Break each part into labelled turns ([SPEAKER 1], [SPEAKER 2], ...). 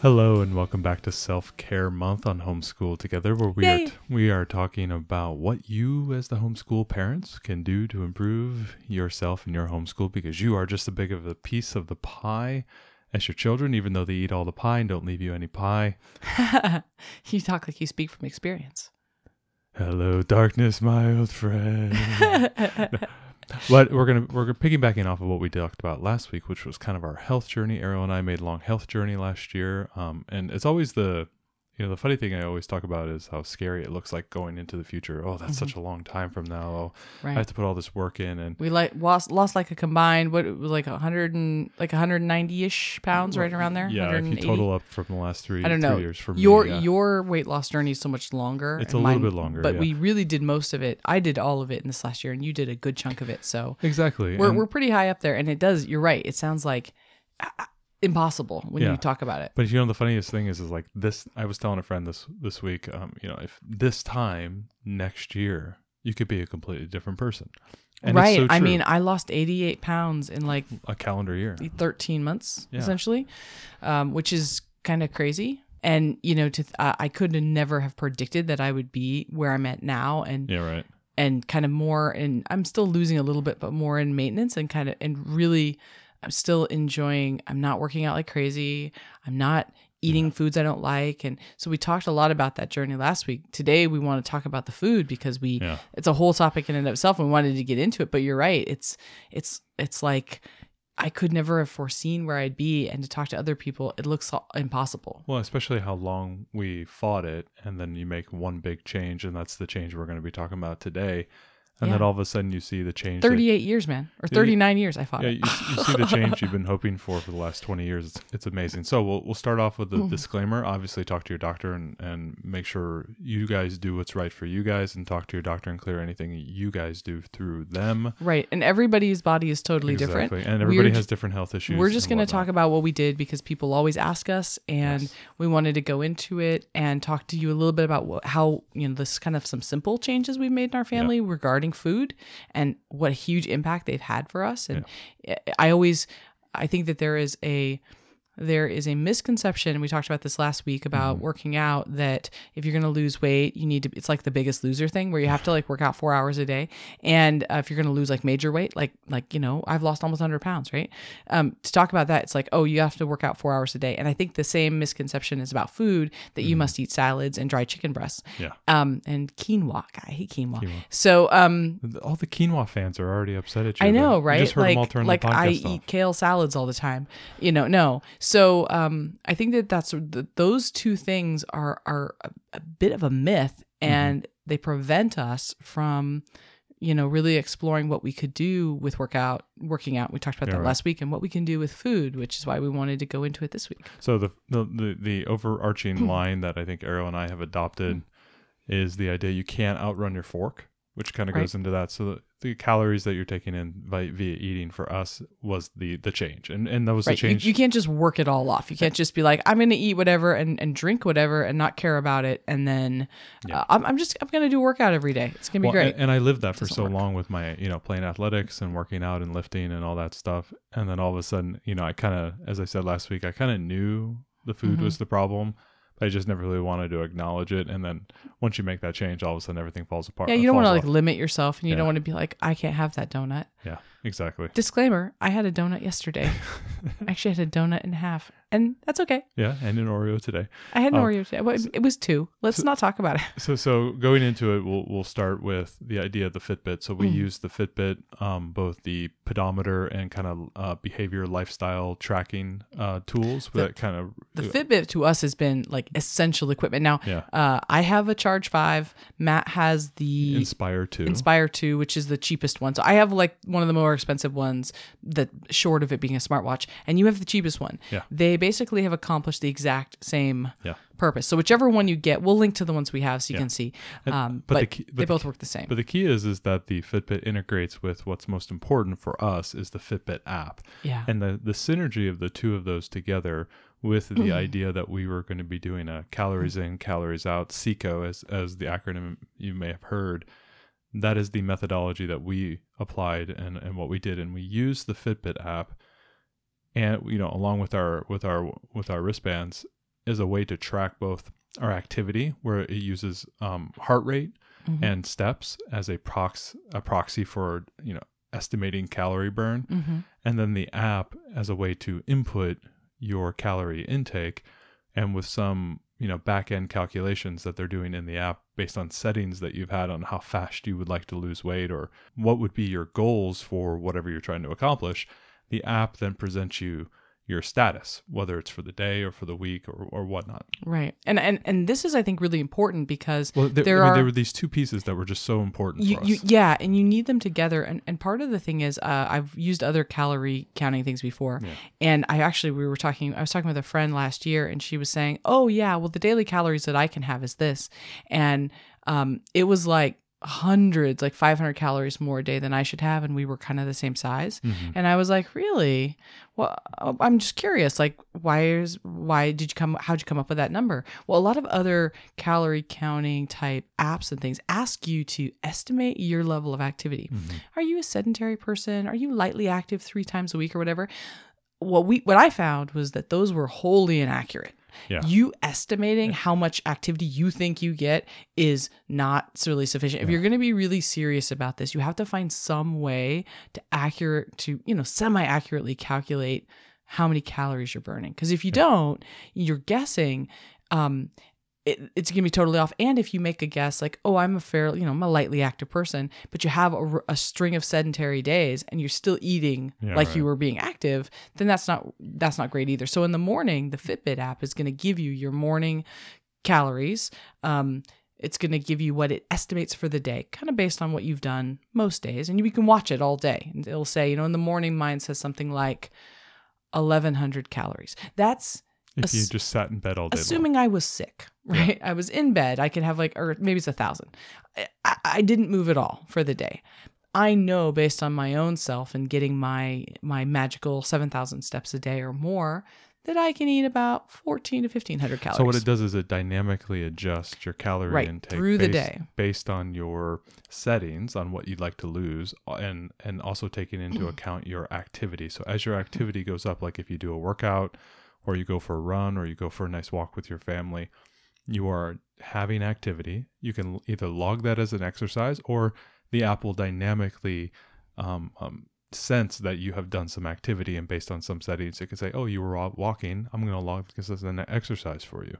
[SPEAKER 1] Hello and welcome back to Self Care Month on Homeschool Together, where we are t- we are talking about what you, as the homeschool parents, can do to improve yourself and your homeschool, because you are just as big of a piece of the pie as your children, even though they eat all the pie and don't leave you any pie.
[SPEAKER 2] you talk like you speak from experience.
[SPEAKER 1] Hello, darkness, my old friend. but we're gonna we're piggybacking off of what we talked about last week, which was kind of our health journey. Ariel and I made a long health journey last year, um, and it's always the you know the funny thing I always talk about is how scary it looks like going into the future. Oh, that's such a long time from now. Oh, I have to put all this work in, and
[SPEAKER 2] We like lost lost like a combined what it was like a hundred and like 190 ish pounds right around there.
[SPEAKER 1] yeah, if you total up from the last three,
[SPEAKER 2] I don't know.
[SPEAKER 1] years for me,
[SPEAKER 2] your
[SPEAKER 1] yeah.
[SPEAKER 2] your weight loss journey is so much longer.
[SPEAKER 1] It's a little bit longer,
[SPEAKER 2] but
[SPEAKER 1] yeah.
[SPEAKER 2] we really did most of it. I did all of it in this last year, and you did a good chunk of it. So
[SPEAKER 1] exactly.
[SPEAKER 2] we're
[SPEAKER 1] and-
[SPEAKER 2] we're pretty high up there, and it does. You're right. It sounds like uh, impossible when
[SPEAKER 1] Yeah.
[SPEAKER 2] you talk about it.
[SPEAKER 1] But you know the funniest thing is is like this I was telling a friend this this week, um, you know, if this time next year you could be a completely different person. And it's
[SPEAKER 2] right.
[SPEAKER 1] so
[SPEAKER 2] I mean, I lost 88 pounds in like
[SPEAKER 1] a calendar year.
[SPEAKER 2] 13 months
[SPEAKER 1] Yeah.
[SPEAKER 2] essentially um, which is kind of crazy and you know to th- i could never have predicted that i would be where i'm at now and
[SPEAKER 1] Yeah, right.
[SPEAKER 2] and kind of more and i'm still losing a little bit but more in maintenance and kind of and really i'm still enjoying i'm not working out like crazy. I'm not eating foods i don't like. And so we talked a lot about that journey last week. Today we want to talk about the food because we
[SPEAKER 1] Yeah.
[SPEAKER 2] it's a whole topic in and of itself and we wanted to get into it but you're right. It's it's it's like i could never have foreseen where i'd be and to talk to other people it looks impossible.
[SPEAKER 1] Well, especially how long we fought it and then you make one big change and that's the change we're going to be talking about today. And then all of a sudden you see the change that-
[SPEAKER 2] 38 years man or
[SPEAKER 1] Yeah,
[SPEAKER 2] 39 years i fought
[SPEAKER 1] Yeah, you, you see the change you've been hoping for for the last 20 years. It's, it's amazing. So we'll, we'll start off with the
[SPEAKER 2] Mm-hmm.
[SPEAKER 1] disclaimer. Obviously, talk to your doctor and, and make sure you guys do what's right for you guys and talk to your doctor and clear anything you guys do through them.
[SPEAKER 2] right and everybody's body is totally different
[SPEAKER 1] Exactly. And everybody
[SPEAKER 2] We're
[SPEAKER 1] has different health issues.
[SPEAKER 2] We're just going to talk about what we did because people always ask us, and
[SPEAKER 1] Yes.
[SPEAKER 2] we wanted to go into it and talk to you a little bit about what, how you know this kind of some simple changes we've made in our family regarding food and what a huge impact they've had for us. And I always, I think that there is a there is a misconception we talked about this last week about
[SPEAKER 1] Mm-hmm.
[SPEAKER 2] working out that if you're going to lose weight you need to it's like the biggest loser thing where you have to like work out four hours a day and uh, if you're going to lose like major weight like like you know i've lost almost 100 pounds right um, to talk about that it's like oh you have to work out four hours a day and i think the same misconception is about food that you must eat salads and dried chicken breasts
[SPEAKER 1] Mm-hmm. Yeah.
[SPEAKER 2] um and quinoa i hate quinoa, so um
[SPEAKER 1] All the quinoa fans are already upset at you.
[SPEAKER 2] I know, right?
[SPEAKER 1] just heard them all
[SPEAKER 2] like,
[SPEAKER 1] turn
[SPEAKER 2] like I
[SPEAKER 1] off.
[SPEAKER 2] eat kale salads all the time. You know, no. So, um, I think that that's th those two things are are a, a bit of a myth,
[SPEAKER 1] Mm-hmm.
[SPEAKER 2] and they prevent us from, you know, really exploring what we could do with workout, working out. We talked about
[SPEAKER 1] Yeah,
[SPEAKER 2] that
[SPEAKER 1] right.
[SPEAKER 2] last week, and what we can do with food, which is why we wanted to go into it this week.
[SPEAKER 1] So the the the, the overarching line that I think Ariel and I have adopted is the idea you can't outrun your fork, which kind of
[SPEAKER 2] Right.
[SPEAKER 1] goes into that. So the, calories that you're taking in by via eating for us was the the change, and and that was
[SPEAKER 2] Right.
[SPEAKER 1] the
[SPEAKER 2] You,
[SPEAKER 1] change.
[SPEAKER 2] you can't just work it all off. You can't just be like, I'm going to eat whatever and, and drink whatever and not care about it. And then
[SPEAKER 1] Yeah.
[SPEAKER 2] uh, I'm, I'm just, I'm going to do a workout every day. It's going to be
[SPEAKER 1] Well,
[SPEAKER 2] great.
[SPEAKER 1] And, and I lived that for so
[SPEAKER 2] work.
[SPEAKER 1] long with my, you know, playing athletics and working out and lifting and all that stuff. And then all of a sudden, you know, I kind of, as I said last week, I kind of knew the food
[SPEAKER 2] Mm-hmm.
[SPEAKER 1] was the problem. I just never really wanted to acknowledge it. And then once you make that change, all of a sudden everything falls apart.
[SPEAKER 2] Yeah, you don't want to like limit yourself, and you
[SPEAKER 1] Yeah.
[SPEAKER 2] don't want to be like, I can't have that donut.
[SPEAKER 1] Yeah. Exactly.
[SPEAKER 2] Disclaimer: I had a donut yesterday. I actually had a donut and a half, and that's okay.
[SPEAKER 1] Yeah, and an Oreo today.
[SPEAKER 2] I had an
[SPEAKER 1] Oh,
[SPEAKER 2] Oreo today. Well, it was two. Let's not talk about it.
[SPEAKER 1] So so going into it, we'll we'll start with the idea of the Fitbit. So we
[SPEAKER 2] Mhm.
[SPEAKER 1] use the Fitbit, um, both the pedometer and kind of uh, behavior lifestyle tracking uh, tools
[SPEAKER 2] The-
[SPEAKER 1] that kind of
[SPEAKER 2] The Fitbit to us has been like essential equipment. Now,
[SPEAKER 1] yeah
[SPEAKER 2] uh, I have a Charge Five. Matt has the
[SPEAKER 1] inspire Two.
[SPEAKER 2] Inspire 2, which is the cheapest one. So I have like one of the more expensive ones that short of it being a smartwatch, and you have the cheapest one.
[SPEAKER 1] Yeah.
[SPEAKER 2] They basically have accomplished the exact same
[SPEAKER 1] Yeah.
[SPEAKER 2] purpose. So whichever one you get, we'll link to the ones we have so you
[SPEAKER 1] Yeah.
[SPEAKER 2] can see.
[SPEAKER 1] And-
[SPEAKER 2] Um,
[SPEAKER 1] but
[SPEAKER 2] but
[SPEAKER 1] the key- but
[SPEAKER 2] they both work the same.
[SPEAKER 1] But the key is is that the Fitbit integrates with what's most important for us is the Fitbit app.
[SPEAKER 2] yeah.
[SPEAKER 1] And the the synergy of the two of those together with the
[SPEAKER 2] Mhm.
[SPEAKER 1] idea that we were going to be doing a calories in, calories out, CICO as as the acronym you may have heard, that is the methodology that we applied and, and what we did. And we used the Fitbit app and you know, along with our with our with our wristbands as a way to track both our activity where it uses um, heart rate
[SPEAKER 2] Mhm.
[SPEAKER 1] and steps as a prox a proxy for you know estimating calorie burn
[SPEAKER 2] Mhm.
[SPEAKER 1] and then the app as a way to input your calorie intake and with some you know back end calculations that they're doing in the app based on settings that you've had on how fast you would like to lose weight or what would be your goals for whatever you're trying to accomplish the app then presents you your status whether it's for the day or for the week or, or whatnot
[SPEAKER 2] Right. And and and this is I think really important because
[SPEAKER 1] well there,
[SPEAKER 2] There
[SPEAKER 1] I mean, there were these two pieces that were just so important
[SPEAKER 2] you,
[SPEAKER 1] for us
[SPEAKER 2] you yeah, and you need them together. And and part of the thing is uh, I've used other calorie counting things before,
[SPEAKER 1] Yeah.
[SPEAKER 2] and I actually we were talking. I was talking with a friend last year, and she was saying, "Oh yeah, well the daily calories that I can have is this," and um, it was like hundreds, like 500 calories more a day than I should have, and we were kind of the same size.
[SPEAKER 1] Mhm.
[SPEAKER 2] And I was like, really? Well, I'm just curious. Like, why is why did you come? How'd you come up with that number? Well, a lot of other calorie counting type apps and things ask you to estimate your level of activity.
[SPEAKER 1] Mhm.
[SPEAKER 2] Are you a sedentary person? Are you lightly active three times a week or whatever? What we what I found was that those were wholly inaccurate.
[SPEAKER 1] Yeah.
[SPEAKER 2] You estimating how much activity you think you get is not really sufficient. If
[SPEAKER 1] Yeah.
[SPEAKER 2] you're going to be really serious about this, you have to find some way to accurate to, you know, semi-accurately calculate how many calories you're burning. Cuz if you don't, you're guessing um it, it's gonna be totally off. And if you make a guess like, oh, I'm a fair, you know, I'm a lightly active person, but you have a string of sedentary days and you're still eating
[SPEAKER 1] Yeah,
[SPEAKER 2] like
[SPEAKER 1] right.
[SPEAKER 2] you were being active, then that's not that's not great either. So in the morning, the Fitbit app is gonna give you your morning calories. Um, it's going to give you what it estimates for the day, kind of based on what you've done most days. And you can watch it all day. And it'll say, you know, in the morning, mine says something like 1,100 calories. That's
[SPEAKER 1] if you just sat in bed all day long.
[SPEAKER 2] assuming I was sick, right? I was in bed. I could have like, or maybe it's a thousand. I, I, didn't move at all for the day. I know based on my own self and getting my my magical seven thousand steps a day or more that I can eat about fourteen to fifteen hundred calories.
[SPEAKER 1] So what it does is it dynamically adjusts your calorie
[SPEAKER 2] Right,
[SPEAKER 1] intake
[SPEAKER 2] through the day.
[SPEAKER 1] based on your settings on what you'd like to lose uh, and and also taking into account your activity. So as your activity goes up like if you do a workout or you go for a run or you go for a nice walk with your family, you are having activity. You can either log that as an exercise or the app will dynamically um, um, sense that you have done some activity and based on some settings, it can say, oh, you were walking. I'm going to log because it's an exercise for you.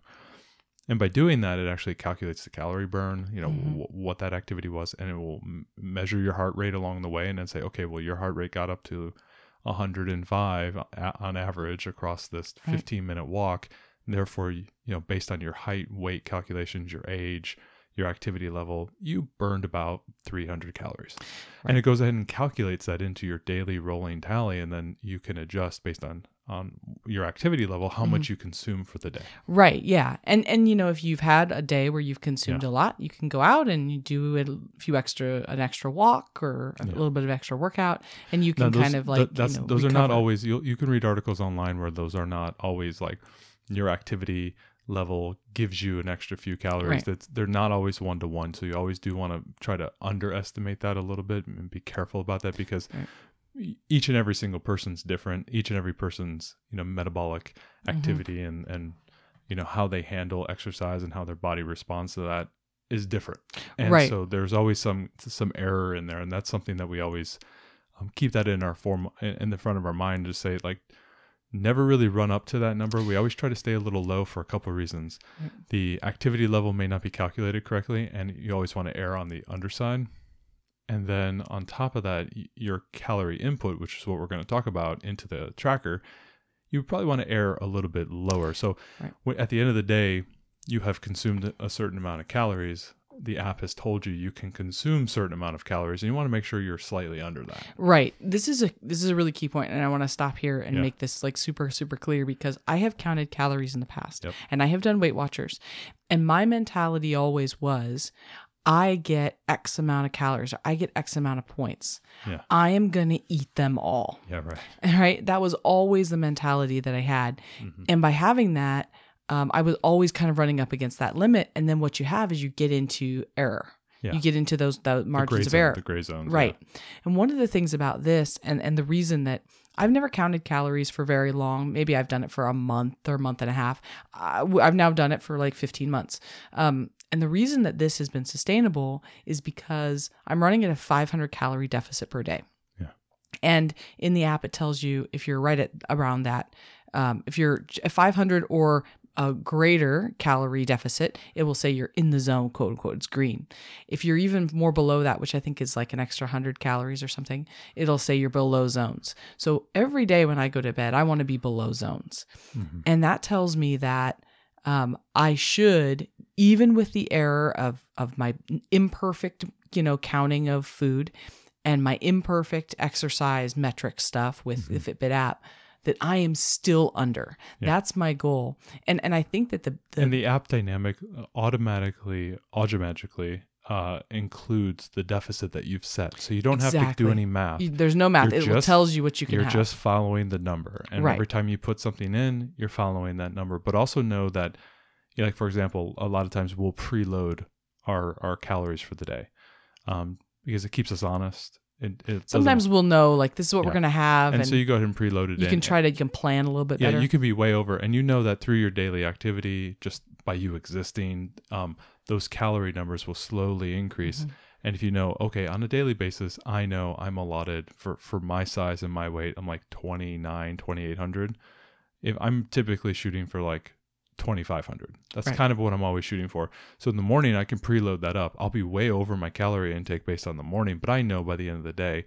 [SPEAKER 1] And by doing that, it actually calculates the calorie burn, you know,
[SPEAKER 2] Mhm.
[SPEAKER 1] w- what that activity was, and it will m- measure your heart rate along the way and then say, okay, well, your heart rate got up to 105 a- on average across this
[SPEAKER 2] Right.
[SPEAKER 1] 15 minute walk. Therefore, you you know, based on your height, weight calculations, your age, your activity level, you burned about 300 calories. And it goes ahead and calculates that into your daily rolling tally, and then you can adjust based on on your activity level how
[SPEAKER 2] Mm-hmm.
[SPEAKER 1] much you consume for the day.
[SPEAKER 2] Right. Yeah. And and you know, if you've had a day where you've consumed a lot, you can go out and you do a few extra an extra walk or a
[SPEAKER 1] Yeah.
[SPEAKER 2] little bit of extra workout, and you
[SPEAKER 1] Now,
[SPEAKER 2] can
[SPEAKER 1] those-
[SPEAKER 2] kind of
[SPEAKER 1] th-
[SPEAKER 2] like
[SPEAKER 1] that's
[SPEAKER 2] you know,
[SPEAKER 1] those are not always. You you can read articles online where those are not always like your activity level gives you an extra few calories.
[SPEAKER 2] Right.
[SPEAKER 1] That's they're not always one to one. So you always do want to try to underestimate that a little bit and be careful about that because
[SPEAKER 2] Right.
[SPEAKER 1] each and every single person's different. Each and every person's you know metabolic
[SPEAKER 2] Mm-hmm.
[SPEAKER 1] activity and and you know how they handle exercise and how their body responds to that is different. And
[SPEAKER 2] Right.
[SPEAKER 1] so there's always some some error in there, and that's something that we always um, keep that in our form in the front of our mind to say like never really run up to that number. We always try to stay a little low for a couple of reasons. Mm. The activity level may not be calculated correctly, and you always want to err on the underside. And then on top of that, your calorie input, which is what we're going to talk about into the tracker, you probably want to err a little bit lower. So
[SPEAKER 2] Right.
[SPEAKER 1] at the end of the day, you have consumed a certain amount of calories. The app has told you you can consume certain amount of calories, and you want to make sure you're slightly under that.
[SPEAKER 2] Right. This is a this is a really key point, and I want to stop here and
[SPEAKER 1] Yeah.
[SPEAKER 2] make this like super super clear because I have counted calories in the past,
[SPEAKER 1] Yep.
[SPEAKER 2] and I have done Weight Watchers, and my mentality always was, I get X amount of calories, or I get X amount of points.
[SPEAKER 1] Yeah.
[SPEAKER 2] I am gonna eat them all.
[SPEAKER 1] Yeah, right.
[SPEAKER 2] Right. That was always the mentality that I had,
[SPEAKER 1] Mhm.
[SPEAKER 2] and by having that, um, I was always kind of running up against that limit. And then what you have is you get into error.
[SPEAKER 1] Yeah.
[SPEAKER 2] You get into those the
[SPEAKER 1] The
[SPEAKER 2] margins of
[SPEAKER 1] zone-
[SPEAKER 2] error.
[SPEAKER 1] The gray zones.
[SPEAKER 2] Right. And one of the things about this, and, and the reason that I've never counted calories for very long, maybe I've done it for a month or a month and a half. I, have now done it for like 15 months. Um, and the reason that this has been sustainable is because I'm running at a 500 calorie deficit per day.
[SPEAKER 1] Yeah.
[SPEAKER 2] And in the app, it tells you if you're right at around that, um, if you're at 500 or a greater calorie deficit, it will say you're in the zone, quote unquote. It's green. If you're even more below that, which I think is like an extra 100 calories or something, it'll say you're below zones. So every day when I go to bed, I want to be below zones.
[SPEAKER 1] Mhm.
[SPEAKER 2] And that tells me that um, I should, even with the error of, of my imperfect, you know, counting of food and my imperfect exercise metric stuff with the Fitbit app, that I am still under.
[SPEAKER 1] Yeah.
[SPEAKER 2] That's my goal. And and I think that the, the
[SPEAKER 1] and the app dynamic uh, automatically, automatically uh, includes the deficit that you've set. So you don't have to do any math.
[SPEAKER 2] you- there's no math.
[SPEAKER 1] You're
[SPEAKER 2] It
[SPEAKER 1] just-
[SPEAKER 2] tells you what you can
[SPEAKER 1] You're
[SPEAKER 2] have.
[SPEAKER 1] just following the number. And
[SPEAKER 2] Right.
[SPEAKER 1] every time you put something in, you're following that number. But also know that, you know, like, for example, a lot of times we'll preload our, our calories for the day um, because it keeps us honest. It, it
[SPEAKER 2] Sometimes we'll know like this is what
[SPEAKER 1] Yeah.
[SPEAKER 2] we're gonna have,
[SPEAKER 1] and,
[SPEAKER 2] and,
[SPEAKER 1] so you go ahead and preload it
[SPEAKER 2] you
[SPEAKER 1] in.
[SPEAKER 2] can try to you can plan a little bit
[SPEAKER 1] yeah,
[SPEAKER 2] better.
[SPEAKER 1] you can be way over, and you know that through your daily activity, just by you existing, um, those calorie numbers will slowly increase.
[SPEAKER 2] Mhm.
[SPEAKER 1] And if you know, okay, on a daily basis, I know I'm allotted for for my size and my weight, I'm like 29, 2800. If I'm typically shooting for like 2500. That's
[SPEAKER 2] Right.
[SPEAKER 1] kind of what I'm always shooting for. So in the morning I can preload that up. I'll be way over my calorie intake based on the morning, but I know by the end of the day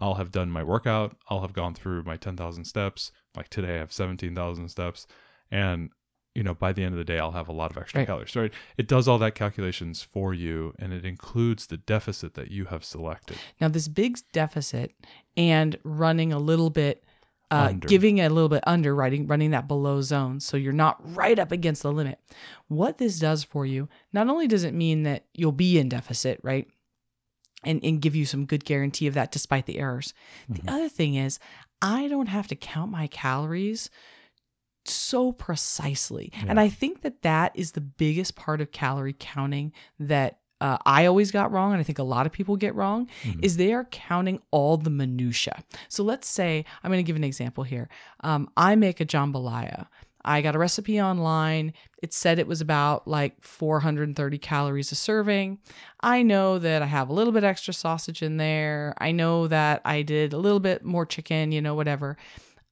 [SPEAKER 1] I'll have done my workout. I'll have gone through my 10,000 steps. Like today, I have 17,000 steps. And, you know, by the end of the day, I'll have a lot of extra
[SPEAKER 2] Right.
[SPEAKER 1] calories. So it, it does all that calculations for you and it includes the deficit that you have selected.
[SPEAKER 2] Now, this big deficit and running a little bit, uh, giving it a little bit under, running, running that below zone. So you're not right up against the limit. What this does for you, not only does it mean that you'll be in deficit, right? And, and give you some good guarantee of that despite the errors.
[SPEAKER 1] Mhm.
[SPEAKER 2] The other thing is, I don't have to count my calories so precisely. And I think that that is the biggest part of calorie counting that uh, I always got wrong, and I think a lot of people get wrong,
[SPEAKER 1] Mhm.
[SPEAKER 2] is they are counting all the minutia. So let's say I'm going to give an example here. Um, I make a jambalaya. I got a recipe online. It said it was about like 430 calories a serving. I know that I have a little bit extra sausage in there. I know that I did a little bit more chicken, you know, whatever.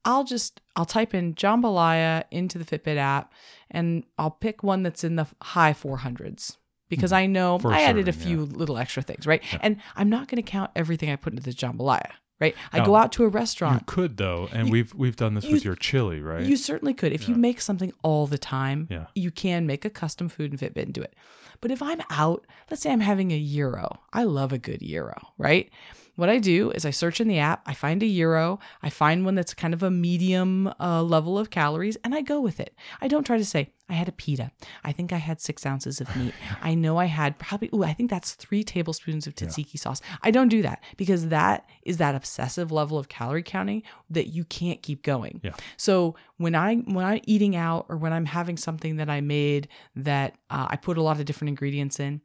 [SPEAKER 2] I'll just I'll type in jambalaya into the Fitbit app and I'll pick one that's in the high 400s because I know
[SPEAKER 1] For
[SPEAKER 2] I added a few little extra things, right?
[SPEAKER 1] Yeah.
[SPEAKER 2] And I'm not going to count everything I put into the jambalaya, right? I go out to a restaurant.
[SPEAKER 1] You could though, and
[SPEAKER 2] You-
[SPEAKER 1] we've we've done this
[SPEAKER 2] you-
[SPEAKER 1] with your chili, right?
[SPEAKER 2] You certainly could. If you make something all the time,
[SPEAKER 1] Yeah.
[SPEAKER 2] you can make a custom food and Fitbit and do it. But if I'm out, let's say I'm having a gyro. I love a good gyro, right? What I do is I search in the app, I find a gyro, I find one that's kind of a medium uh, level of calories, and I go with it. I don't try to say, I had a pita. I think I had six ounces of meat. I know I had probably, ooh, I think that's three tablespoons of tzatziki sauce. I don't do that because that is that obsessive level of calorie counting that you can't keep going.
[SPEAKER 1] Yeah.
[SPEAKER 2] So when I when I'm eating out or when I'm having something that I made that uh, I put a lot of different ingredients in,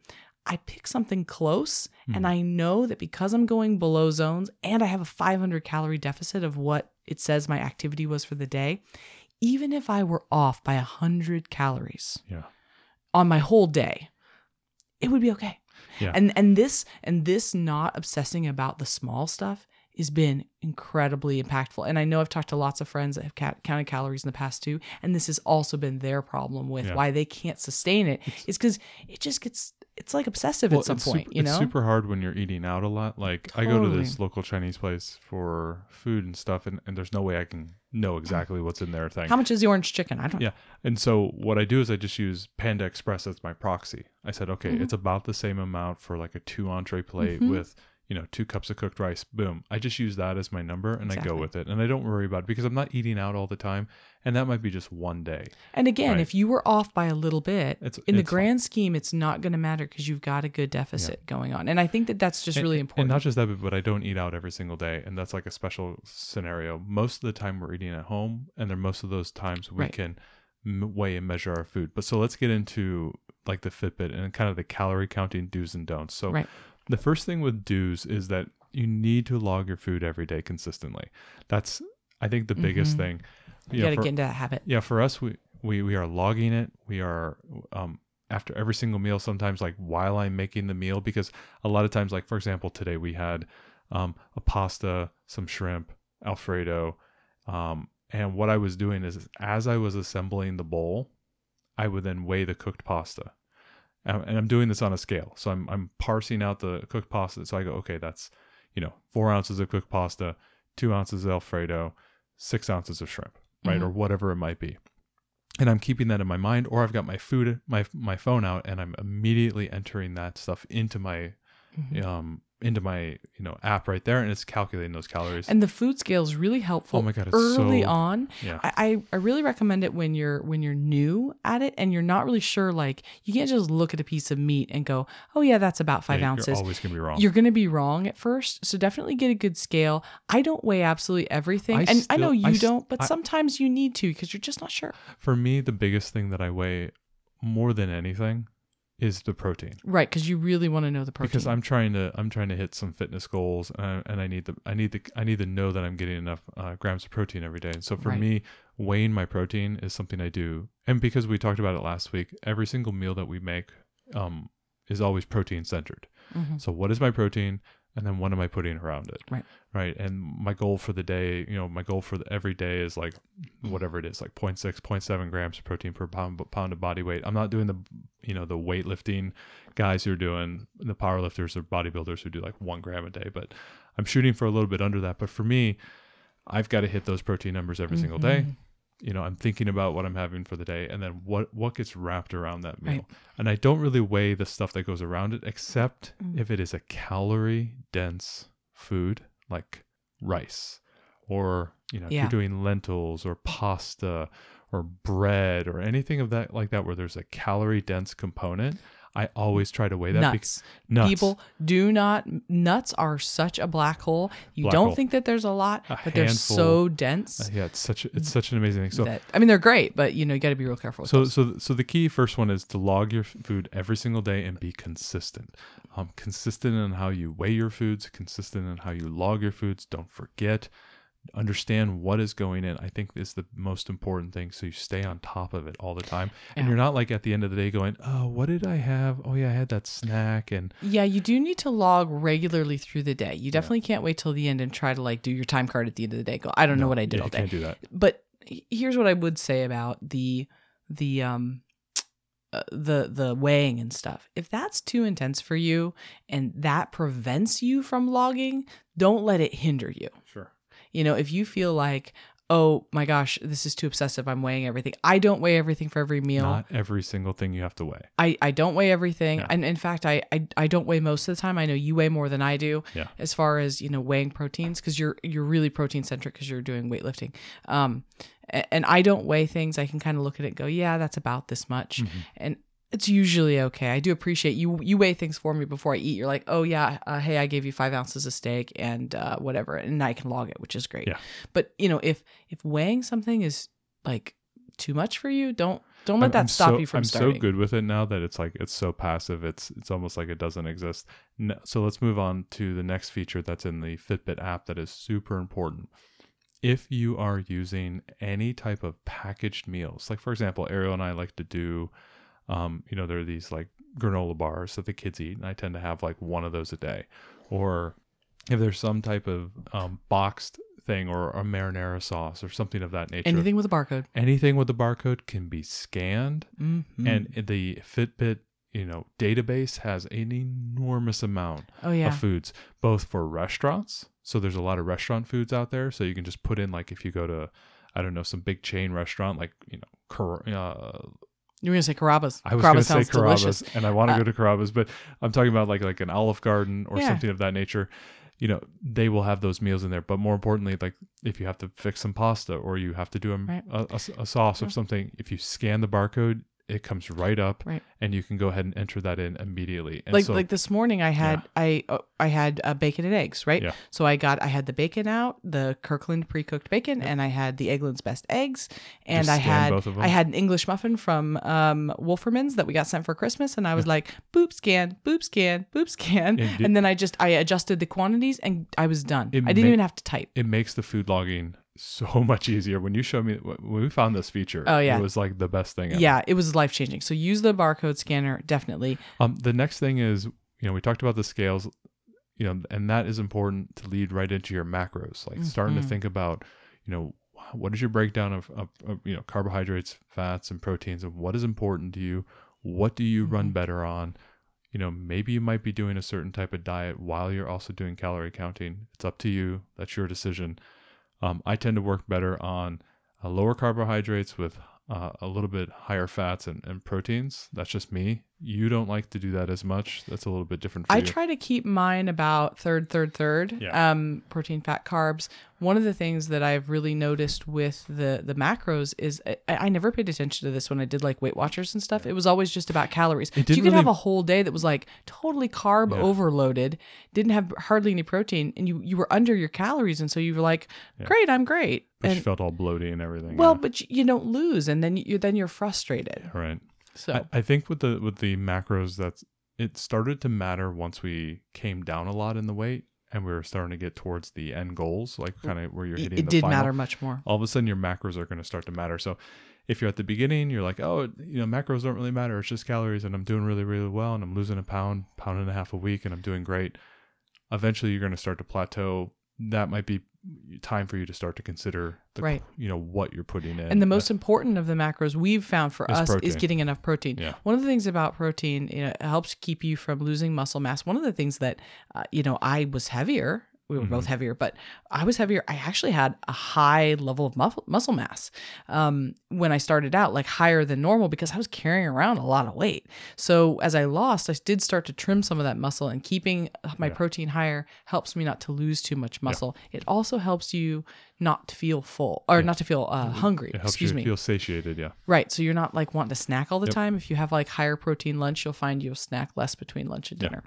[SPEAKER 2] I pick something close, and hmm. I know that because I'm going below zones and I have a 500 calorie deficit of what it says my activity was for the day, even if I were off by 100 calories
[SPEAKER 1] yeah.
[SPEAKER 2] on my whole day, it would be okay.
[SPEAKER 1] Yeah.
[SPEAKER 2] And and this and this not obsessing about the small stuff has been incredibly impactful. And I know I've talked to lots of friends that have ca- counted calories in the past too, and this has also been their problem with
[SPEAKER 1] Yeah.
[SPEAKER 2] why they can't sustain it. Is because it just gets it's like obsessive at some point,
[SPEAKER 1] super,
[SPEAKER 2] you
[SPEAKER 1] it's super hard when you're eating out a lot. Like I go to this local Chinese place for food and stuff, and, and there's no way I can know exactly what's in their thing.
[SPEAKER 2] How much is the orange chicken? I don't
[SPEAKER 1] Yeah. And so what I do is I just use Panda Express as my proxy. I said, okay,
[SPEAKER 2] Mm-hmm.
[SPEAKER 1] it's about the same amount for like a two entree plate with, you know, two cups of cooked rice. Boom. I just use that as my number and I go with it. And I don't worry about it because I'm not eating out all the time. And that might be just one day.
[SPEAKER 2] And again,
[SPEAKER 1] Right.
[SPEAKER 2] if you were off by a little bit,
[SPEAKER 1] It's-
[SPEAKER 2] in the
[SPEAKER 1] it's fine.
[SPEAKER 2] grand scheme, it's not going to matter because you've got a good deficit going on. And I think that that's just
[SPEAKER 1] And-
[SPEAKER 2] really important.
[SPEAKER 1] And not just that, but- but I don't eat out every single day. And that's like a special scenario. Most of the time we're eating at home. And then most of those times we
[SPEAKER 2] Right.
[SPEAKER 1] can weigh and measure our food. But so let's get into like the Fitbit and kind of the calorie counting do's and don'ts. So
[SPEAKER 2] Right.
[SPEAKER 1] The first thing with do's is that you need to log your food every day consistently. That's I think the biggest
[SPEAKER 2] Mhm.
[SPEAKER 1] thing.
[SPEAKER 2] you
[SPEAKER 1] know,
[SPEAKER 2] got to get into that habit.
[SPEAKER 1] yeah, for us, we, we, we are logging it. We are, um, after every single meal, sometimes like while I'm making the meal, because a lot of times, like for example, today we had, um, a pasta, some shrimp, Alfredo. Um, and what I was doing is as I was assembling the bowl, I would then weigh the cooked pasta. Um, and I'm doing this on a scale. So I'm, I'm parsing out the cooked pasta. So I go, okay, that's, you know, four ounces of cooked pasta, two ounces of Alfredo, six ounces of shrimp, right?
[SPEAKER 2] Mhm.
[SPEAKER 1] Or whatever it might be. And I'm keeping that in my mind, or I've got my food, my my phone out, and I'm immediately entering that stuff into my,
[SPEAKER 2] Mhm.
[SPEAKER 1] um, into my you know app right there, and it's calculating those calories.
[SPEAKER 2] And the food scale is really helpful
[SPEAKER 1] Oh my God, it's
[SPEAKER 2] early
[SPEAKER 1] so-
[SPEAKER 2] on.
[SPEAKER 1] yeah,
[SPEAKER 2] I, I really recommend it when you're when you're new at it and you're not really sure. Like you can't just look at a piece of meat and go, oh yeah, that's about five
[SPEAKER 1] Yeah,
[SPEAKER 2] ounces.
[SPEAKER 1] You're always gonna be wrong.
[SPEAKER 2] You're going to be wrong at first. So definitely get a good scale. I don't weigh absolutely everything.
[SPEAKER 1] I
[SPEAKER 2] and I know you
[SPEAKER 1] I
[SPEAKER 2] don't, but
[SPEAKER 1] I-
[SPEAKER 2] sometimes you need to because you're just not sure.
[SPEAKER 1] For me, the biggest thing that I weigh more than anything is the protein.
[SPEAKER 2] Right. Because you really want to know the protein.
[SPEAKER 1] because I'm trying to I'm trying to hit some fitness goals and I, and I need the I need the I need to know that I'm getting enough uh, grams of protein every day. And so for
[SPEAKER 2] Right.
[SPEAKER 1] me, weighing my protein is something I do. And because we talked about it last week, every single meal that we make um, is always protein centered.
[SPEAKER 2] Mhm.
[SPEAKER 1] So what is my protein? And then what am I putting around it?
[SPEAKER 2] Right.
[SPEAKER 1] Right. And my goal for the day, you know, my goal for the, every day is like whatever it is, like 0.6, 0.7 grams of protein per pound, pound of body weight. I'm not doing the, you know, the weightlifting guys who are doing the power lifters or bodybuilders who do like one gram a day, but I'm shooting for a little bit under that. But for me, I've got to hit those protein numbers every single day.
[SPEAKER 2] Mm-hmm.
[SPEAKER 1] You know, I'm thinking about what I'm having for the day and then what what gets wrapped around that meal.
[SPEAKER 2] Right.
[SPEAKER 1] And I don't really weigh the stuff that goes around it except
[SPEAKER 2] Mm.
[SPEAKER 1] if it is a calorie dense food like rice or you know, if you're doing lentils or pasta or bread or anything of that like that where there's a calorie dense component, I always try to weigh that
[SPEAKER 2] nuts.
[SPEAKER 1] nuts.
[SPEAKER 2] People do not. Nuts are such a black hole. You
[SPEAKER 1] Black
[SPEAKER 2] don't
[SPEAKER 1] hole.
[SPEAKER 2] think that there's a lot,
[SPEAKER 1] A
[SPEAKER 2] but they're so dense.
[SPEAKER 1] Uh, yeah, it's such a, it's such an amazing thing. So
[SPEAKER 2] that, I mean, they're great, but you know, you got to be real careful. With
[SPEAKER 1] So,
[SPEAKER 2] those.
[SPEAKER 1] so, so the key first one is to log your food every single day and be consistent. Um, consistent in how you weigh your foods, consistent in how you log your foods. Don't forget, understand what is going in. I think is the most important thing. So you stay on top of it all the time, and
[SPEAKER 2] Yeah.
[SPEAKER 1] you're not like at the end of the day going, "Oh, what did I have? Oh yeah, I had that snack." And
[SPEAKER 2] Yeah, you do need to log regularly through the day. You definitely can't wait till the end and try to like do your time card at the end of the day. Go, I don't know what I did
[SPEAKER 1] yeah,
[SPEAKER 2] all
[SPEAKER 1] you
[SPEAKER 2] day.
[SPEAKER 1] can't do that.
[SPEAKER 2] But here's what I would say about the the um uh, the the weighing and stuff. If that's too intense for you and that prevents you from logging, don't let it hinder you.
[SPEAKER 1] Sure.
[SPEAKER 2] You know, if you feel like, "Oh my gosh, this is too obsessive. I'm weighing everything." I don't weigh everything for every meal.
[SPEAKER 1] Not every single thing you have to weigh.
[SPEAKER 2] I, I don't weigh everything.
[SPEAKER 1] Yeah.
[SPEAKER 2] And in fact, I, I, I don't weigh most of the time. I know you weigh more than I do
[SPEAKER 1] Yeah.
[SPEAKER 2] as far as, you know, weighing proteins because you're, you're really protein centric because you're doing weightlifting. Um, and I don't weigh things. I can kind of look at it and go, yeah, that's about this much.
[SPEAKER 1] Mm-hmm.
[SPEAKER 2] And it's usually okay. I do appreciate you. You weigh things for me before I eat. You're like, oh yeah, uh, hey, I gave you five ounces of steak and uh, whatever, and I can log it, which is great.
[SPEAKER 1] Yeah.
[SPEAKER 2] But you know, if if weighing something is like too much for you, don't don't let
[SPEAKER 1] I'm-
[SPEAKER 2] that
[SPEAKER 1] I'm
[SPEAKER 2] stop
[SPEAKER 1] so-
[SPEAKER 2] you from
[SPEAKER 1] I'm
[SPEAKER 2] starting.
[SPEAKER 1] so good with it now that it's like it's so passive. It's it's almost like it doesn't exist. No, so let's move on to the next feature that's in the Fitbit app that is super important. If you are using any type of packaged meals, like for example, Ariel and I like to do, um, you know, there are these like granola bars that the kids eat, and I tend to have like one of those a day, or if there's some type of um, boxed thing or a marinara sauce or something of that nature,
[SPEAKER 2] Anything with a barcode.
[SPEAKER 1] anything with the barcode can be scanned,
[SPEAKER 2] Mhm.
[SPEAKER 1] and the Fitbit you know database has an enormous amount
[SPEAKER 2] oh yeah,
[SPEAKER 1] of foods, both for restaurants. So there's a lot of restaurant foods out there. So you can just put in like if you go to, I don't know, some big chain restaurant like you know, uh,
[SPEAKER 2] you were gonna say Carrabba's.
[SPEAKER 1] I was
[SPEAKER 2] Carrabba's
[SPEAKER 1] to say
[SPEAKER 2] sounds delicious.
[SPEAKER 1] And I want to
[SPEAKER 2] Uh,
[SPEAKER 1] go to Carrabba's, but I'm talking about like like an Olive Garden or
[SPEAKER 2] Yeah.
[SPEAKER 1] something of that nature. You know, they will have those meals in there. But more importantly, like if you have to fix some pasta or you have to do a,
[SPEAKER 2] Right.
[SPEAKER 1] a, a- a sauce
[SPEAKER 2] Yeah.
[SPEAKER 1] or something, if you scan the barcode, it comes right up,
[SPEAKER 2] Right.
[SPEAKER 1] and you can go ahead and enter that in immediately. And
[SPEAKER 2] like
[SPEAKER 1] so,
[SPEAKER 2] like this morning I had I uh, I had uh, bacon and eggs right
[SPEAKER 1] Yeah.
[SPEAKER 2] so I got I had the bacon out the Kirkland pre-cooked bacon and I had the Eggland's best eggs and
[SPEAKER 1] Just
[SPEAKER 2] I had
[SPEAKER 1] both of them?
[SPEAKER 2] I had an English muffin from um Wolferman's that we got sent for Christmas and I was like boop scan boop scan boop scan
[SPEAKER 1] And
[SPEAKER 2] and then I just I adjusted the quantities and I was done I didn't
[SPEAKER 1] ma-
[SPEAKER 2] even have to type
[SPEAKER 1] it makes the food logging so much easier. When you show me when we found this feature,
[SPEAKER 2] Oh, yeah.
[SPEAKER 1] it was like the best thing. Ever.
[SPEAKER 2] yeah it was life changing so use the barcode scanner definitely
[SPEAKER 1] Um, the next thing is, you know, we talked about the scales, you know, and that is important to lead right into your macros, like starting to
[SPEAKER 2] Mhm.
[SPEAKER 1] think about, you know, what is your breakdown of, of, of, you know, carbohydrates, fats, and proteins, and what is important to you? What do you run
[SPEAKER 2] Mhm.
[SPEAKER 1] better on? You know, maybe you might be doing a certain type of diet while you're also doing calorie counting. It's up to you. That's your decision. Um, I tend to work better on uh, lower carbohydrates with uh, a little bit higher fats and, and proteins. That's just me. You don't like to do that as much. That's a little bit different for
[SPEAKER 2] I
[SPEAKER 1] you.
[SPEAKER 2] try to keep mine about third, third, third.
[SPEAKER 1] Yeah.
[SPEAKER 2] Um, protein, fat, carbs. One of the things that I've really noticed with the the macros is I, I never paid attention to this when I did like Weight Watchers and stuff. It was always just about calories. So you could have a whole day that was like totally carb
[SPEAKER 1] Yeah.
[SPEAKER 2] overloaded, didn't have hardly any protein, and you you were under your calories, and so you were like,
[SPEAKER 1] Yeah.
[SPEAKER 2] great, I'm great.
[SPEAKER 1] But
[SPEAKER 2] And
[SPEAKER 1] felt all bloaty and everything.
[SPEAKER 2] well,
[SPEAKER 1] yeah.
[SPEAKER 2] but you, you don't lose, and then you then you're frustrated.
[SPEAKER 1] right.
[SPEAKER 2] So
[SPEAKER 1] I, I think with the with the macros, that's it started to matter once we came down a lot in the weight and we were starting to get towards the end goals, like kind of where you're hitting.
[SPEAKER 2] it
[SPEAKER 1] the
[SPEAKER 2] did
[SPEAKER 1] final.
[SPEAKER 2] matter much more.
[SPEAKER 1] all of a sudden your macros are going to start to matter. So if you're at the beginning, you're like, oh, you know, macros don't really matter. It's just calories, and I'm doing really, really well, and I'm losing a pound, pound and a half a week, and I'm doing great. Eventually, you're going to start to plateau. That might be time for you to start to consider, the,
[SPEAKER 2] Right.
[SPEAKER 1] You know what you're putting in,
[SPEAKER 2] And the most important of the macros we've found for us is getting enough protein.
[SPEAKER 1] Yeah.
[SPEAKER 2] One of the things about protein, you know, it helps keep you from losing muscle mass. One of the things that, uh, you know, I was heavier. We were both
[SPEAKER 1] Mm-hmm.
[SPEAKER 2] heavier, but I was heavier. I actually had a high level of muscle muscle mass um, when I started out, like higher than normal, because I was carrying around a lot of weight. So as I lost, I did start to trim some of that muscle, and keeping my
[SPEAKER 1] Yeah.
[SPEAKER 2] protein higher helps me not to lose too much muscle. It also helps you not to feel full or not to feel uh, hungry.
[SPEAKER 1] it helps
[SPEAKER 2] Excuse
[SPEAKER 1] you
[SPEAKER 2] me.
[SPEAKER 1] feel satiated. Yeah.
[SPEAKER 2] Right. So you're not like wanting to snack all the
[SPEAKER 1] Yep.
[SPEAKER 2] time. If you have like higher protein lunch, you'll find you'll snack less between lunch and
[SPEAKER 1] Yeah.
[SPEAKER 2] dinner.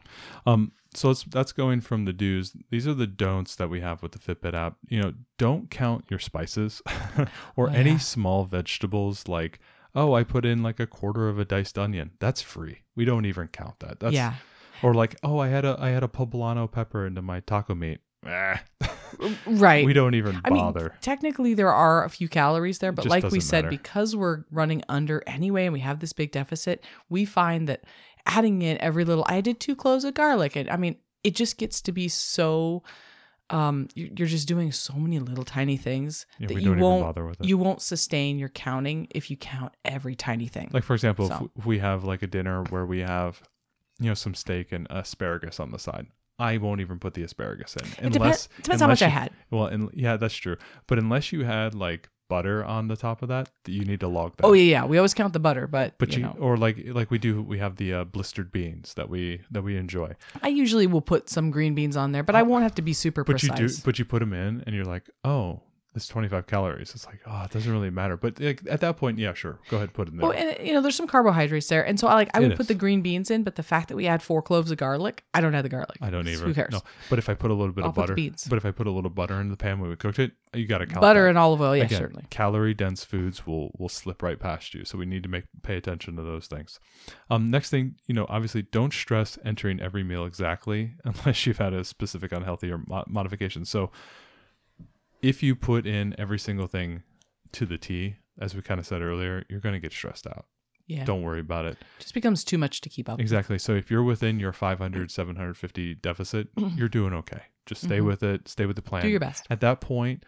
[SPEAKER 1] Um, so it's, that's going from the do's. These are the don'ts that we have with the Fitbit app. You know, don't count your spices or
[SPEAKER 2] Oh,
[SPEAKER 1] any
[SPEAKER 2] yeah.
[SPEAKER 1] small vegetables like, oh, I put in like a quarter of a diced onion. That's free. We don't even count that. That's,
[SPEAKER 2] yeah.
[SPEAKER 1] Or like, oh, I had a I had a poblano pepper into my taco meat. Eh.
[SPEAKER 2] Right.
[SPEAKER 1] we don't even
[SPEAKER 2] I mean,
[SPEAKER 1] bother.
[SPEAKER 2] technically there are a few calories there, but like we said,
[SPEAKER 1] matter.
[SPEAKER 2] because we're running under anyway and we have this big deficit, we find that adding in every little I did two cloves of garlic. And I mean, it just gets to be so um you- you're just doing so many little tiny things
[SPEAKER 1] Yeah,
[SPEAKER 2] that you won't
[SPEAKER 1] bother with it.
[SPEAKER 2] you won't sustain your counting if you count every tiny thing.
[SPEAKER 1] like for example,
[SPEAKER 2] So.
[SPEAKER 1] if we have like a dinner where we have, you know, some steak and asparagus on the side, I won't even put the asparagus in
[SPEAKER 2] it
[SPEAKER 1] unless
[SPEAKER 2] depends, depends how
[SPEAKER 1] unless
[SPEAKER 2] much I had.
[SPEAKER 1] Well, and yeah, that's true. But unless you had like butter on the top of that, you need to log that.
[SPEAKER 2] Oh yeah, yeah. We always count the butter, but,
[SPEAKER 1] But
[SPEAKER 2] you,
[SPEAKER 1] you,
[SPEAKER 2] know,
[SPEAKER 1] or like like we do, we have the uh, blistered beans that we that we enjoy.
[SPEAKER 2] I usually will put some green beans on there, but I won't have to be super
[SPEAKER 1] But
[SPEAKER 2] precise.
[SPEAKER 1] you do, but you put them in, and you're like, oh, it's 25 calories. It's like, oh, it doesn't really matter. But like, at that point, yeah, sure, go ahead, and put it in there.
[SPEAKER 2] well, and you know, there's some carbohydrates there, and so I like I
[SPEAKER 1] It
[SPEAKER 2] would
[SPEAKER 1] is.
[SPEAKER 2] put the green beans in, but the fact that we add four cloves of garlic, I don't add the garlic.
[SPEAKER 1] I don't even.
[SPEAKER 2] Who cares?
[SPEAKER 1] No, but if I put a little bit
[SPEAKER 2] I'll
[SPEAKER 1] of butter,
[SPEAKER 2] beans.
[SPEAKER 1] but if I put a little butter in the pan when we cooked it, you got to count
[SPEAKER 2] Butter
[SPEAKER 1] that.
[SPEAKER 2] and olive oil, yeah,
[SPEAKER 1] Again,
[SPEAKER 2] certainly.
[SPEAKER 1] Calorie dense foods will will slip right past you, so we need to make pay attention to those things. Um, next thing, you know, obviously, don't stress entering every meal exactly unless you've had a specific unhealthy or mo- modification. So, if you put in every single thing to the T, as we kind of said earlier, you're going to get stressed out.
[SPEAKER 2] Yeah.
[SPEAKER 1] don't worry about it.
[SPEAKER 2] just becomes too much to keep up.
[SPEAKER 1] Exactly. So if you're within your 500, 750 deficit, you're doing okay. Just stay
[SPEAKER 2] Mhm.
[SPEAKER 1] with it. Stay with the plan.
[SPEAKER 2] Do your best.
[SPEAKER 1] At that point,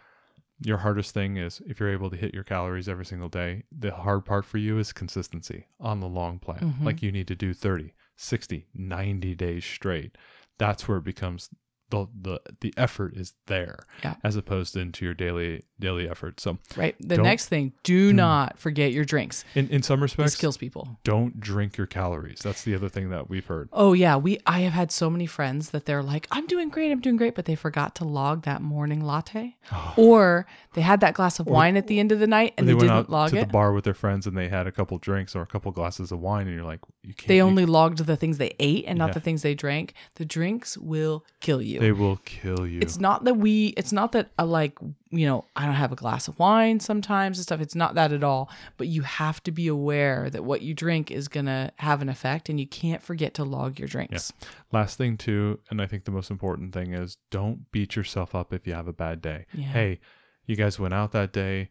[SPEAKER 1] your hardest thing is if you're able to hit your calories every single day, the hard part for you is consistency on the long plan.
[SPEAKER 2] Mhm.
[SPEAKER 1] Like you need to do 30, 60, 90 days straight. That's where it becomes the the the effort is there
[SPEAKER 2] Yeah.
[SPEAKER 1] as opposed to into your daily daily effort. So
[SPEAKER 2] Right. The next thing, do hmm. not forget your drinks.
[SPEAKER 1] in, in some
[SPEAKER 2] This
[SPEAKER 1] respects,
[SPEAKER 2] kills people.
[SPEAKER 1] don't drink your calories. That's the other thing that we've heard.
[SPEAKER 2] Oh yeah, we I have had so many friends that they're like, I'm doing great, I'm doing great, but they forgot to log that morning latte. or they had that glass of wine at the end of the night and
[SPEAKER 1] they,
[SPEAKER 2] they,
[SPEAKER 1] went
[SPEAKER 2] didn't
[SPEAKER 1] out
[SPEAKER 2] log
[SPEAKER 1] to
[SPEAKER 2] it.
[SPEAKER 1] the bar with their friends and they had a couple drinks or a couple glasses of wine, and you're like, you can't.
[SPEAKER 2] They
[SPEAKER 1] you-
[SPEAKER 2] only logged the things they ate and not
[SPEAKER 1] Yeah.
[SPEAKER 2] the things they drank. The drinks will kill you.
[SPEAKER 1] they will kill you.
[SPEAKER 2] it's not that we it's not that I like you know i don't have a glass of wine sometimes and stuff it's not that at all but you have to be aware that what you drink is going to have an effect and you can't forget to log your drinks
[SPEAKER 1] Last thing too, and I think the most important thing is don't beat yourself up if you have a bad day.
[SPEAKER 2] Yeah.
[SPEAKER 1] Hey, you guys went out that day.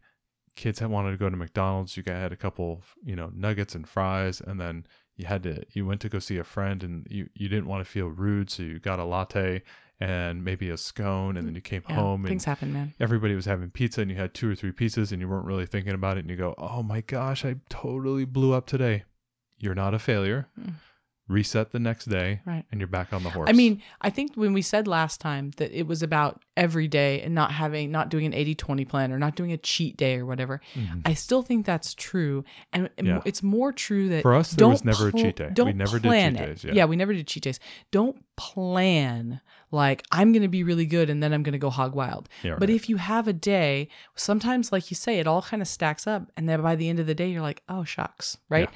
[SPEAKER 1] Kids had wanted to go to McDonald's. You guys had a couple, you know, nuggets and fries, and then you had to. You went to go see a friend, and you you didn't want to feel rude, so you got a latte and maybe a scone, and then you came
[SPEAKER 2] Yeah,
[SPEAKER 1] home and
[SPEAKER 2] things happen man
[SPEAKER 1] everybody was having pizza and you had two or three pieces and you weren't really thinking about it and you go, "Oh my gosh, I totally blew up today." You're not a failure.
[SPEAKER 2] Mm.
[SPEAKER 1] Reset the next day
[SPEAKER 2] Right.
[SPEAKER 1] and you're back on the horse.
[SPEAKER 2] i mean i think when we said last time that it was about every day and not having not doing an 80-20 plan or not doing a cheat day or whatever
[SPEAKER 1] Mhm.
[SPEAKER 2] i still think that's true and
[SPEAKER 1] Yeah.
[SPEAKER 2] it's more true that
[SPEAKER 1] For us, there
[SPEAKER 2] don't
[SPEAKER 1] was never a cheat day. We
[SPEAKER 2] Don't
[SPEAKER 1] never did cheat
[SPEAKER 2] it.
[SPEAKER 1] days, yeah.
[SPEAKER 2] we never did cheat days. Don't plan like I'm going to be really good and then I'm going to go hog wild.
[SPEAKER 1] Yeah,
[SPEAKER 2] But if you have a day, sometimes like you say, it all kind of stacks up, and then by the end of the day, you're like, oh shucks, right?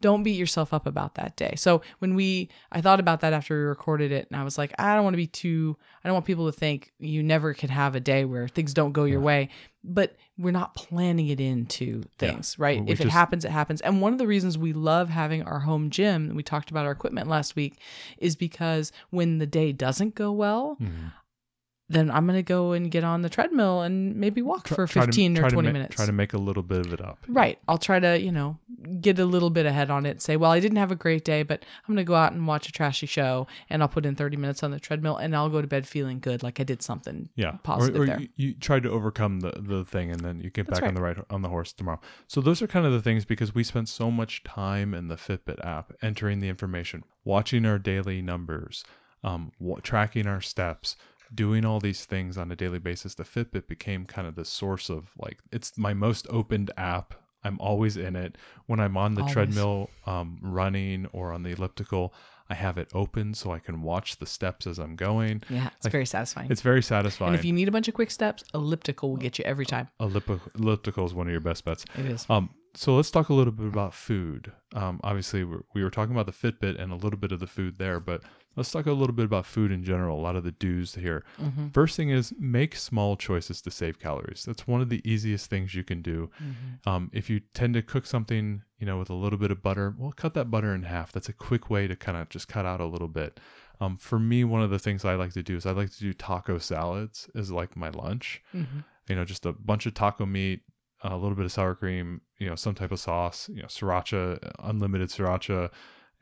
[SPEAKER 2] Don't beat yourself up about that day. So when we, I thought about that after we recorded it, and I was like, I don't want to be too, I don't want people to think you never can have a day where things don't go your way. But we're not planning it into things, right?
[SPEAKER 1] We
[SPEAKER 2] if it happens, it happens. And one of the reasons we love having our home gym, and we talked about our equipment last week, is because when the day doesn't go well,
[SPEAKER 1] Mhm.
[SPEAKER 2] then I'm going to go and get on the treadmill and maybe walk for
[SPEAKER 1] Try to-
[SPEAKER 2] 15
[SPEAKER 1] try
[SPEAKER 2] or 20
[SPEAKER 1] ma-
[SPEAKER 2] minutes.
[SPEAKER 1] Try to make a little bit of it up.
[SPEAKER 2] Right. I'll try to, you know, get a little bit ahead on it. Say, well, I didn't have a great day, but I'm going to go out and watch a trashy show and I'll put in 30 minutes on the treadmill and I'll go to bed feeling good, like I did something
[SPEAKER 1] Yeah,
[SPEAKER 2] positive
[SPEAKER 1] or, or
[SPEAKER 2] there.
[SPEAKER 1] You, you try to overcome the, the thing, and then you get
[SPEAKER 2] That's
[SPEAKER 1] back on the right on the horse tomorrow. So those are kind of the things because we spent so much time in the Fitbit app entering the information, watching our daily numbers, um, wa- tracking our steps, doing all these things on a daily basis. The Fitbit became kind of the source of like it's my most opened app. I'm always in it. When I'm on the
[SPEAKER 2] Always.
[SPEAKER 1] treadmill, um, running or on the elliptical, I have it open so I can watch the steps as I'm going.
[SPEAKER 2] Yeah, it's
[SPEAKER 1] Like,
[SPEAKER 2] very satisfying.
[SPEAKER 1] It's very satisfying.
[SPEAKER 2] and if you need a bunch of quick steps, elliptical will get you every time.
[SPEAKER 1] Ellip- elliptical is one of your best bets.
[SPEAKER 2] It is.
[SPEAKER 1] Um, so let's talk a little bit about food. Um, obviously, we're, we were talking about the Fitbit and a little bit of the food there, but let's talk a little bit about food in general. A lot of the do's here.
[SPEAKER 2] Mm-hmm.
[SPEAKER 1] First thing is make small choices to save calories. That's one of the easiest things you can do.
[SPEAKER 2] Mm-hmm.
[SPEAKER 1] Um, if you tend to cook something, you know, with a little bit of butter, well, cut that butter in half. That's a quick way to kind of just cut out a little bit. Um, for me, one of the things I like to do is I like to do taco salads as like my lunch
[SPEAKER 2] Mm-hmm.
[SPEAKER 1] you know, just a bunch of taco meat, a little bit of sour cream, you know, some type of sauce, you know, sriracha, unlimited sriracha,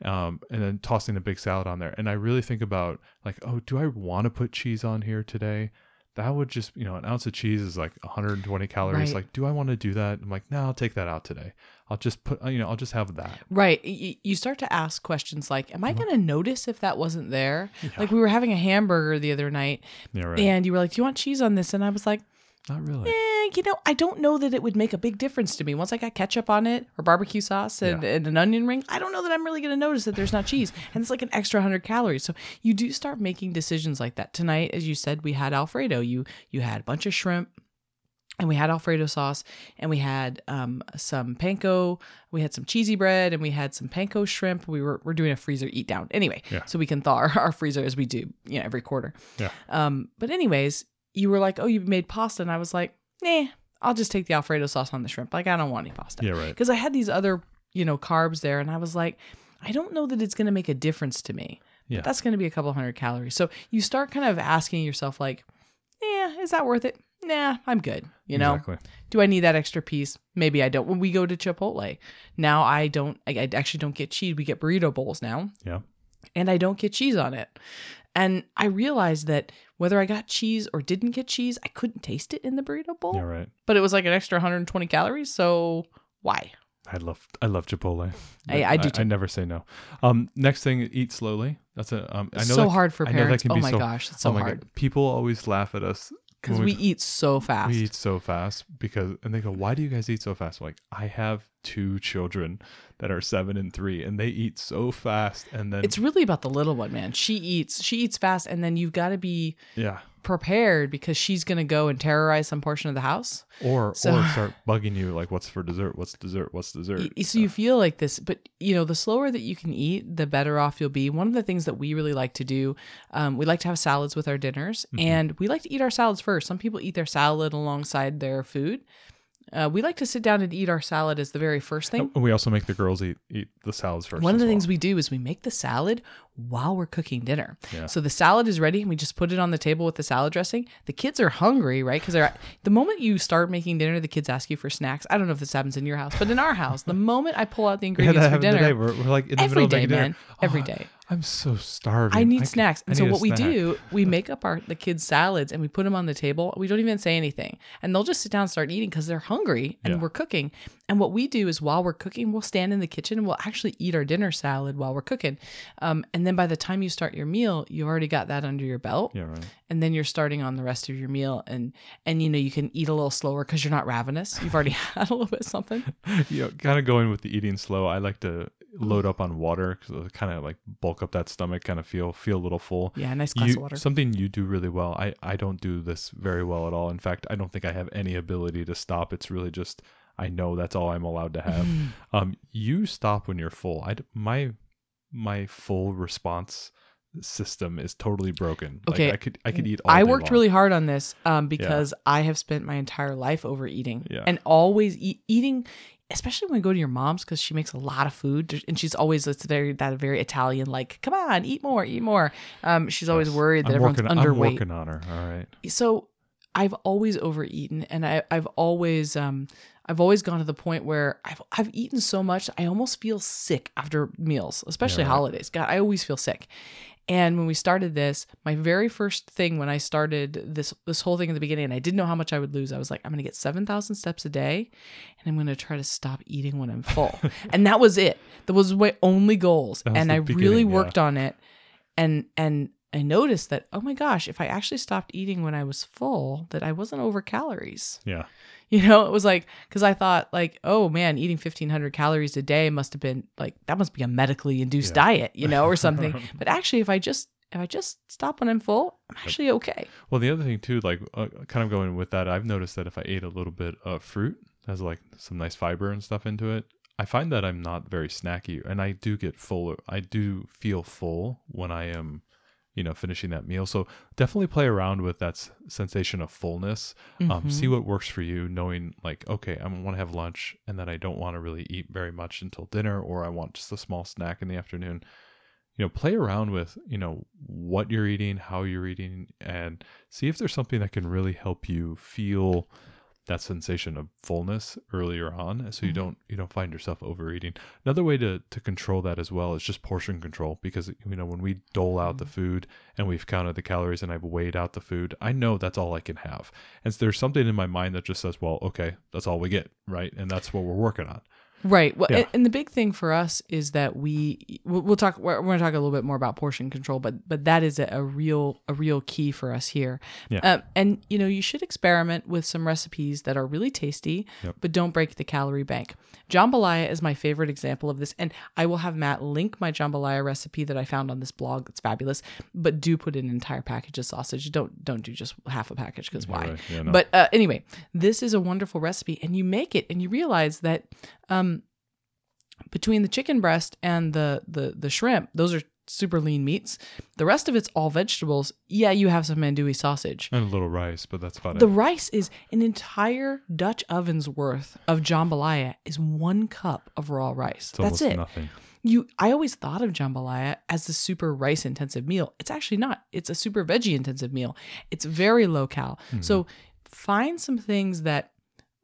[SPEAKER 1] um, and then tossing a big salad on there. And I really think about like, oh, do I want to put cheese on here today? That would just, you know, an ounce of cheese is like 120 calories.
[SPEAKER 2] Right.
[SPEAKER 1] Like, do I want to do that? I'm like, no, I'll take that out today. I'll just put, you know, I'll just have that.
[SPEAKER 2] Right. You start to ask questions like, Am I
[SPEAKER 1] Mm-hmm.
[SPEAKER 2] going to notice if that wasn't there? Like, we were having a hamburger the other night,
[SPEAKER 1] Yeah, right.
[SPEAKER 2] and you were like, Do you want cheese on this? And I was like,
[SPEAKER 1] Not really.
[SPEAKER 2] eh, you know, I don't know that it would make a big difference to me. Once I got ketchup on it or barbecue sauce and,
[SPEAKER 1] Yeah.
[SPEAKER 2] and an onion ring, I don't know that I'm really going to notice that there's not cheese. And it's like an extra 100 calories. So you do start making decisions like that. Tonight, as you said, we had Alfredo. You you had a bunch of shrimp. And we had Alfredo sauce, and we had um, some panko. We had some cheesy bread, and we had some panko shrimp. We were we're doing a freezer eat down anyway,
[SPEAKER 1] Yeah.
[SPEAKER 2] so we can thaw our, our freezer as we do, you know, every quarter.
[SPEAKER 1] Yeah.
[SPEAKER 2] Um, but anyways, you were like, "Oh, you made pasta," and I was like, "Nah, I'll just take the Alfredo sauce on the shrimp. Like, I don't want any pasta."
[SPEAKER 1] Yeah, right.
[SPEAKER 2] Because I had these other, you know, carbs there, and I was like, I don't know that it's going to make a difference to me. But
[SPEAKER 1] Yeah.
[SPEAKER 2] that's going to be a couple hundred calories. So you start kind of asking yourself, like, "Yeah, is that worth it?" nah, I'm good. You know,
[SPEAKER 1] Exactly.
[SPEAKER 2] do I need that extra piece? Maybe I don't. When we go to Chipotle, now I don't. I, I actually don't get cheese. We get burrito bowls now,
[SPEAKER 1] Yeah.
[SPEAKER 2] and I don't get cheese on it. And I realized that whether I got cheese or didn't get cheese, I couldn't taste it in the burrito bowl.
[SPEAKER 1] Yeah. Right.
[SPEAKER 2] But it was like an extra 120 calories. So why?
[SPEAKER 1] I love I love Chipotle.
[SPEAKER 2] I- I do
[SPEAKER 1] I,
[SPEAKER 2] too.
[SPEAKER 1] never say no. Um, next thing, eat slowly. That's a um. I know
[SPEAKER 2] It's so
[SPEAKER 1] that,
[SPEAKER 2] hard for
[SPEAKER 1] I know that
[SPEAKER 2] parents.
[SPEAKER 1] can
[SPEAKER 2] Oh
[SPEAKER 1] be
[SPEAKER 2] my
[SPEAKER 1] so-
[SPEAKER 2] gosh, it's so
[SPEAKER 1] oh my
[SPEAKER 2] hard
[SPEAKER 1] god, people always laugh at us
[SPEAKER 2] because
[SPEAKER 1] when
[SPEAKER 2] we eat so fast.
[SPEAKER 1] we eat so fast because and they go, why do you guys eat so fast? Like I have two children that are seven and three, and they eat so fast, and then
[SPEAKER 2] it's really about the little one, man. She eats, she eats fast, and then you've got to be
[SPEAKER 1] yeah,
[SPEAKER 2] prepared because she's gonna go and terrorize some portion of the house.
[SPEAKER 1] or
[SPEAKER 2] So-
[SPEAKER 1] or start bugging you like, what's for dessert? What's dessert? What's dessert?
[SPEAKER 2] So you feel like this, but you know, the slower that you can eat, the better off you'll be. One of the things that we really like to do, um, we like to have salads with our dinners,
[SPEAKER 1] Mm-hmm.
[SPEAKER 2] and we like to eat our salads first. Some people eat their salad alongside their food. Uh, we like to sit down and eat our salad as the very first thing.
[SPEAKER 1] And we also make the girls eat eat the salads first.
[SPEAKER 2] One of the
[SPEAKER 1] well.
[SPEAKER 2] things we do is we make the salad while we're cooking dinner.
[SPEAKER 1] Yeah.
[SPEAKER 2] So the salad is ready and we just put it on the table with the salad dressing. The kids are hungry, right? Because they're the moment you start making dinner, the kids ask you for snacks. I don't know if this happens in your house, but in our house, the moment I pull out the ingredients
[SPEAKER 1] that
[SPEAKER 2] for dinner.
[SPEAKER 1] We're, we're like in the
[SPEAKER 2] every
[SPEAKER 1] middle of
[SPEAKER 2] day,
[SPEAKER 1] making dinner.
[SPEAKER 2] man, every
[SPEAKER 1] Oh,
[SPEAKER 2] day.
[SPEAKER 1] I'm so starving.
[SPEAKER 2] I need
[SPEAKER 1] can-
[SPEAKER 2] snacks.
[SPEAKER 1] I
[SPEAKER 2] And so what we do, we make up our the kids' salads and we put them on the table. We don't even say anything, and they'll just sit down and start eating because they're hungry and
[SPEAKER 1] Yeah.
[SPEAKER 2] we're cooking. And what we do is while we're cooking, we'll stand in the kitchen and we'll actually eat our dinner salad while we're cooking. Um, and then by the time you start your meal, you've already got that under your belt,
[SPEAKER 1] Yeah, right.
[SPEAKER 2] and then you're starting on the rest of your meal. And and you know you can eat a little slower because you're not ravenous. You've already had a little bit of something.
[SPEAKER 1] you know, kind of going with the eating slow. I like to load up on water because kind of like bulk up that stomach, kind of feel feel a little full.
[SPEAKER 2] Yeah, nice glass
[SPEAKER 1] You,
[SPEAKER 2] of water.
[SPEAKER 1] something you do really well. I I don't do this very well at all. In fact, I don't think I have any ability to stop. It's really just I know that's all I'm allowed to have. um, you stop when you're full. I my my full response system is totally broken.
[SPEAKER 2] Okay.
[SPEAKER 1] like I could I could eat. All
[SPEAKER 2] I worked
[SPEAKER 1] long.
[SPEAKER 2] really hard on this um, because I have spent my entire life overeating
[SPEAKER 1] Yeah.
[SPEAKER 2] and always eat, eating, especially when we go to your mom's because she makes a lot of food and she's always it's very that very Italian like come on eat more eat more. Um, she's always
[SPEAKER 1] Yes.
[SPEAKER 2] worried that
[SPEAKER 1] I'm
[SPEAKER 2] everyone's
[SPEAKER 1] working,
[SPEAKER 2] underweight.
[SPEAKER 1] I'm working on her. All right.
[SPEAKER 2] so I've always overeaten and I, I've always um I've always gone to the point where I've I've eaten so much I almost feel sick after meals, especially
[SPEAKER 1] Yeah, right.
[SPEAKER 2] holidays. God, I always feel sick. And when we started this, my very first thing when I started this this whole thing in the beginning, and I didn't know how much I would lose, I was like, I'm gonna get seven thousand steps a day, and I'm gonna try to stop eating when I'm full. and that was it. That was my only goals. And I really
[SPEAKER 1] beginning, yeah.
[SPEAKER 2] worked on it. And and I noticed that, oh my gosh, if I actually stopped eating when I was full, that I wasn't over calories.
[SPEAKER 1] Yeah.
[SPEAKER 2] You know, it was like, because I thought, like, oh man, eating 1500 calories a day must have been like, that must be a medically induced
[SPEAKER 1] Yeah.
[SPEAKER 2] diet, you know, or something. but actually, if I just, if I just stop when I'm full, I'm actually okay.
[SPEAKER 1] Well, the other thing too, like uh, kind of going with that, I've noticed that if I ate a little bit of fruit, has like some nice fiber and stuff into it, I find that I'm not very snacky, and I do get full. I do feel full when I am, you know, finishing that meal. So definitely play around with that s- sensation of fullness. Um,
[SPEAKER 2] Mhm.
[SPEAKER 1] see what works for you, knowing like, okay, I want to have lunch, and then I don't want to really eat very much until dinner, or I want just a small snack in the afternoon you know play around with you know what you're eating how you're eating and see if there's something that can really help you feel that sensation of fullness earlier on so you
[SPEAKER 2] Mhm.
[SPEAKER 1] don't you don't find yourself overeating. Another way to to control that as well is just portion control because you know when we dole out the food and we've counted the calories and I've weighed out the food I know that's all I can have. And so there's something in my mind that just says well okay that's all we get right? And that's what we're working on
[SPEAKER 2] Right. Well,
[SPEAKER 1] Yeah.
[SPEAKER 2] and- the big thing for us is that we we'll, talk. We're, going to talk a little bit more about portion control, but but that is a, a real a real key for us here.
[SPEAKER 1] Yeah.
[SPEAKER 2] Um, and you know, you should experiment with some recipes that are really tasty,
[SPEAKER 1] Yep.
[SPEAKER 2] but don't break the calorie bank. Jambalaya is my favorite example of this, and I will have Matt link my jambalaya recipe that I found on this blog. That's fabulous. But do put an entire package of sausage. Don't don't do just half a package because why?
[SPEAKER 1] Right. Yeah, no.
[SPEAKER 2] But uh, anyway, this is a wonderful recipe, and you make it, and you realize that um, between the chicken breast and the the the shrimp, those are super lean meats. The rest of it's all vegetables. Yeah, you have some andouille sausage.
[SPEAKER 1] and a little rice but that's about
[SPEAKER 2] The
[SPEAKER 1] it The
[SPEAKER 2] rice is an entire Dutch oven's worth of jambalaya is one cup of raw rice.
[SPEAKER 1] it's
[SPEAKER 2] That's it.
[SPEAKER 1] nothing
[SPEAKER 2] You I always thought of jambalaya as the super rice intensive meal. It's actually not. It's a super veggie intensive meal. It's very low cal.
[SPEAKER 1] Hmm.
[SPEAKER 2] So find some things that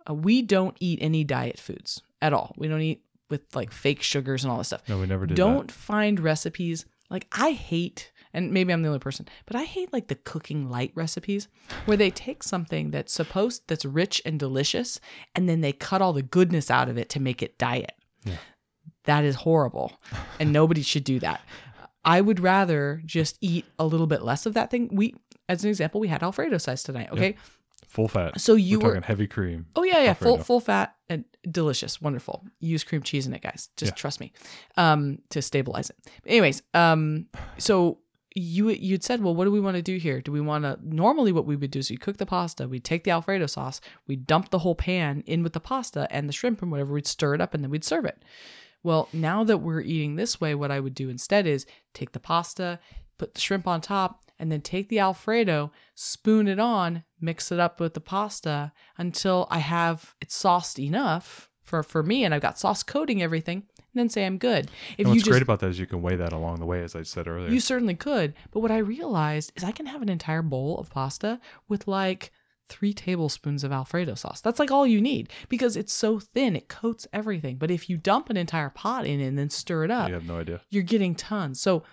[SPEAKER 2] uh, we don't eat any diet foods at all. We don't eat with like fake sugars and all this stuff.
[SPEAKER 1] No, we never did that.
[SPEAKER 2] don't find recipes like I hate and maybe I'm the only person, but I hate like the cooking light recipes where they take something that's supposed that's rich and delicious and then they cut all the goodness out of it to make it diet.
[SPEAKER 1] Yeah.
[SPEAKER 2] That is horrible. And nobody should do that. I would rather just eat a little bit less of that thing. We as an example, we had Alfredo sauce tonight, okay?
[SPEAKER 1] that. Full fat.
[SPEAKER 2] So you
[SPEAKER 1] We're
[SPEAKER 2] were
[SPEAKER 1] talking heavy cream.
[SPEAKER 2] Oh yeah, yeah, full full fat and delicious, wonderful. Use cream cheese in it, guys. Just
[SPEAKER 1] Yeah.
[SPEAKER 2] trust me, um, to stabilize it. Anyways, um, so you you'd said, well, what do we want to do here? Do we want to? Normally, what we would do is we cook the pasta, we take the Alfredo sauce, we dump the whole pan in with the pasta and the shrimp and whatever, we'd stir it up and then we'd serve it. Well, now that we're eating this way, what I would do instead is take the pasta, put the shrimp on top, and then take the Alfredo, spoon it on, mix it up with the pasta until I have it sauced enough for, for me and I've got sauce coating everything, and then say I'm good. If
[SPEAKER 1] And what's
[SPEAKER 2] just
[SPEAKER 1] great about that is you can weigh that along the way, as I said earlier.
[SPEAKER 2] you certainly could. But what I realized is I can have an entire bowl of pasta with like three tablespoons of Alfredo sauce. That's like all you need because it's so thin, it coats everything. But if you dump an entire pot in and then stir it up,
[SPEAKER 1] you have no idea.
[SPEAKER 2] you're getting tons. So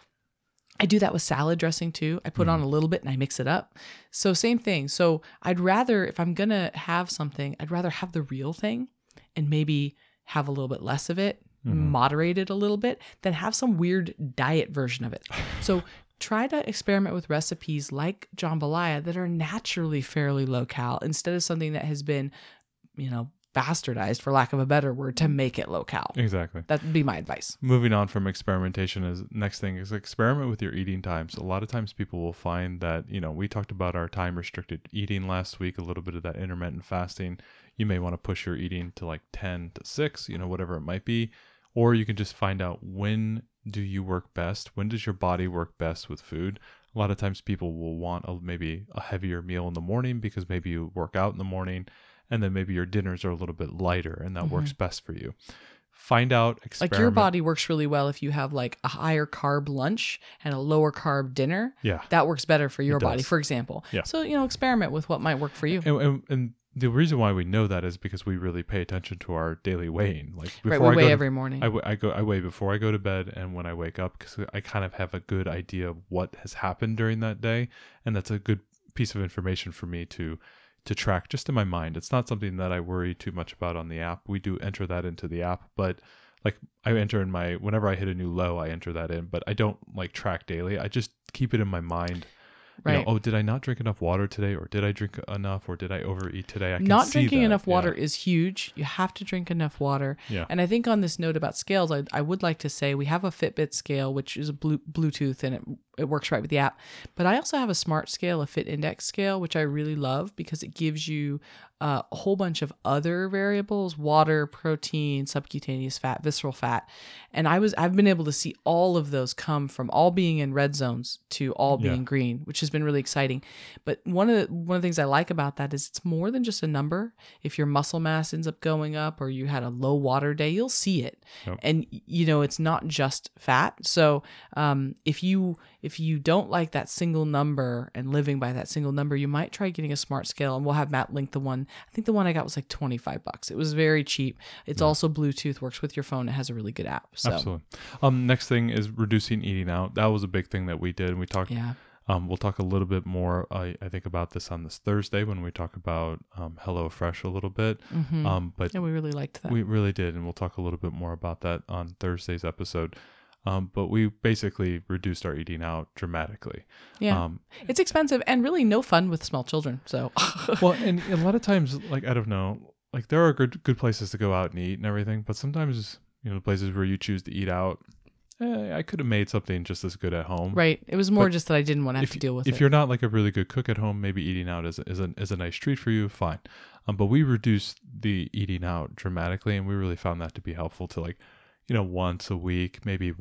[SPEAKER 2] I do that with salad dressing too. I put on mm. a little bit and I mix it up. So same thing. So I'd rather if I'm going to have something, I'd rather have the real thing and maybe have a little bit less of it, mm-hmm. moderate it a little bit, than have some weird diet version of it. So try to experiment with recipes like jambalaya that are naturally fairly low cal instead of something that has been, you know, bastardized for lack of a better word to make it low cal.
[SPEAKER 1] Exactly.
[SPEAKER 2] That would be my advice.
[SPEAKER 1] Moving on from experimentation is next thing is experiment with your eating times. A lot of times people will find that, you know, we talked about our time restricted eating last week, a little bit of that intermittent fasting. You may want to push your eating to like 10 to 6, you know, whatever it might be. Or you can just find out when do you work best? When does your body work best with food? A lot of times people will want a, maybe a heavier meal in the morning because maybe you work out in the morning and then maybe your dinners are a little bit lighter and that works mm-hmm. best for you. Find out, experiment.
[SPEAKER 2] Like your body works really well if you have like a higher carb lunch and a lower carb dinner.
[SPEAKER 1] Yeah.
[SPEAKER 2] That works better for your body, for example.
[SPEAKER 1] Yeah.
[SPEAKER 2] So, you know, experiment with what might work for you.
[SPEAKER 1] And, and, and the reason why we know that is because we really pay attention to our daily weighing. Like before
[SPEAKER 2] Right.
[SPEAKER 1] I
[SPEAKER 2] We
[SPEAKER 1] go
[SPEAKER 2] weigh
[SPEAKER 1] to-
[SPEAKER 2] every morning.
[SPEAKER 1] I, w- I go I weigh before I go to bed and when I wake up because I kind of have a good idea of what has happened during that day, and that's a good piece of information for me to to track just in my mind. It's not something that I worry too much about on the app. We do enter that into the app, but like I enter in my whenever I hit a new low, I enter that in, but I don't like track daily. I just keep it in my mind. You know,
[SPEAKER 2] Right.
[SPEAKER 1] oh, did I not drink enough water today, or did I drink enough, or did I overeat today? I can
[SPEAKER 2] Not drinking
[SPEAKER 1] that.
[SPEAKER 2] enough
[SPEAKER 1] Yeah.
[SPEAKER 2] water is huge. You have to drink enough water.
[SPEAKER 1] Yeah.
[SPEAKER 2] And I think on this note about scales, I, I would like to say we have a Fitbit scale, which is a Bluetooth and it, it works right with the app. But I also have a smart scale, a FITINDEX scale, which I really love because it gives you uh, a whole bunch of other variables water, protein, subcutaneous fat, visceral fat. And I was I've been able to see all of those come from all being in red zones to all
[SPEAKER 1] Yeah.
[SPEAKER 2] being green, which has been really exciting. But one of the one of the things I like about that is it's more than just a number. If your muscle mass ends up going up or you had a low water day, you'll see it.
[SPEAKER 1] Yep.
[SPEAKER 2] And you know, it's not just fat. So um, if you if you don't like that single number and living by that single number, you might try getting a smart scale. And we'll have Matt link the one. I think the one I got was like twenty five bucks. It was very cheap. It's also Bluetooth, works with your phone. It has a really good app. So
[SPEAKER 1] Absolutely. Um, next thing is reducing eating out. That was a big thing that we did. And we talked.
[SPEAKER 2] yeah.
[SPEAKER 1] Um, we'll talk a little bit more. I, I think about this on this Thursday when we talk about um, Hello Fresh a little bit.
[SPEAKER 2] Mhm.
[SPEAKER 1] Um, but
[SPEAKER 2] yeah, we really liked that.
[SPEAKER 1] we really did, and we'll talk a little bit more about that on Thursday's episode. Um, but we basically reduced our eating out dramatically.
[SPEAKER 2] yeah.
[SPEAKER 1] Um,
[SPEAKER 2] it's expensive and really no fun with small children. So
[SPEAKER 1] well, and a lot of times, like I don't know, like there are good good places to go out and eat and everything, but sometimes you know the places where you choose to eat out, eh, I could have made something just as good at home.
[SPEAKER 2] right. It was more
[SPEAKER 1] But
[SPEAKER 2] just that I didn't want to have
[SPEAKER 1] If
[SPEAKER 2] to deal with
[SPEAKER 1] if
[SPEAKER 2] it.
[SPEAKER 1] you're not like a really good cook at home, maybe eating out is is a is a nice treat for you. Fine, um, but we reduced the eating out dramatically, and we really found that to be helpful to like, you know, once a week, maybe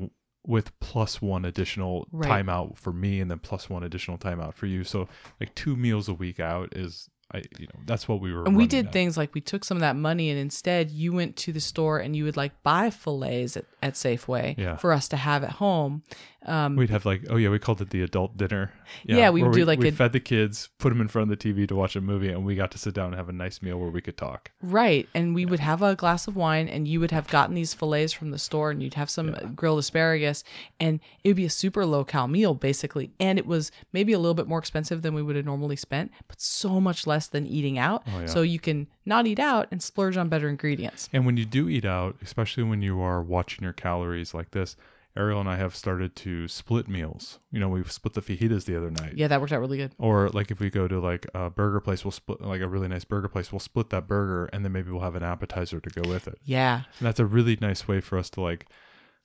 [SPEAKER 1] with plus one additional
[SPEAKER 2] Right.
[SPEAKER 1] time out for me, and then plus one additional timeout for you. So like two meals a week out is I you know that's what we were.
[SPEAKER 2] and we did
[SPEAKER 1] at.
[SPEAKER 2] things like we took some of that money and instead you went to the store and you would like buy fillets at at Safeway
[SPEAKER 1] Yeah.
[SPEAKER 2] for us to have at home. Um,
[SPEAKER 1] We'd have like, oh yeah, we called it the adult dinner.
[SPEAKER 2] Yeah, we
[SPEAKER 1] where
[SPEAKER 2] would do like
[SPEAKER 1] we
[SPEAKER 2] a-
[SPEAKER 1] fed the kids, put them in front of the TV to watch a movie, and we got to sit down and have a nice meal where we could talk.
[SPEAKER 2] Right. And we would have a glass of wine, and you would have gotten these fillets from the store, and you'd have some grilled asparagus, and it would be a super low cal meal, basically. And it was maybe a little bit more expensive than we would have normally spent, but so much less than eating out.
[SPEAKER 1] Oh, yeah.
[SPEAKER 2] So you can not eat out and splurge on better ingredients.
[SPEAKER 1] And when you do eat out, especially when you are watching your calories like this, Ariel and I have started to split meals. You know, we split the fajitas the other night.
[SPEAKER 2] Yeah, that worked out really good.
[SPEAKER 1] Or like if we go to like a burger place, we'll split like a really nice burger place, we'll split that burger and then maybe we'll have an appetizer to go with it.
[SPEAKER 2] Yeah.
[SPEAKER 1] And that's a really nice way for us to like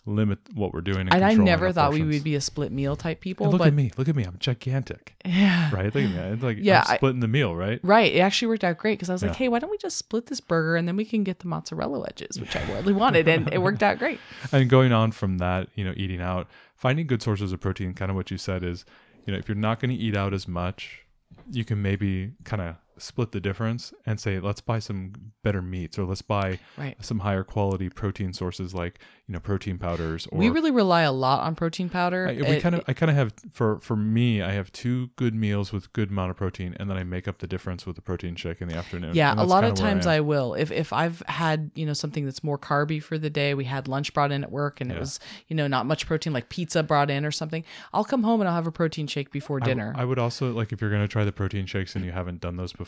[SPEAKER 1] limit what we're doing. And,
[SPEAKER 2] And I never thought we would be a split meal type people,
[SPEAKER 1] And look
[SPEAKER 2] but
[SPEAKER 1] at me, look at me, I'm gigantic,
[SPEAKER 2] yeah.
[SPEAKER 1] right? Look at me, it's like
[SPEAKER 2] Yeah,
[SPEAKER 1] I'm
[SPEAKER 2] I-
[SPEAKER 1] splitting the meal, right?
[SPEAKER 2] Right. It actually worked out great because I was like, hey, why don't we just split this burger and then we can get the mozzarella wedges, which I really wanted. And it worked out great.
[SPEAKER 1] And going on from that, you know, eating out, finding good sources of protein, kind of what you said is, you know, if you're not going to eat out as much, you can maybe kind of split the difference and say, let's buy some better meats or let's buy
[SPEAKER 2] Right.
[SPEAKER 1] some higher quality protein sources like, you know, protein powders or
[SPEAKER 2] we really rely a lot on protein powder.
[SPEAKER 1] I, we
[SPEAKER 2] It-
[SPEAKER 1] kind of, I kind of have for for me, I have two good meals with good amount of protein, and then I make up the difference with the protein shake in the afternoon.
[SPEAKER 2] yeah, a lot of times
[SPEAKER 1] am.
[SPEAKER 2] I, will. If if I've had you know something that's more carby for the day, we had lunch brought in at work, and it was you know not much protein, like pizza brought in or something. I'll come home and I'll have a protein shake before dinner.
[SPEAKER 1] I, would also like if you're going to try the protein shakes and you haven't done those before.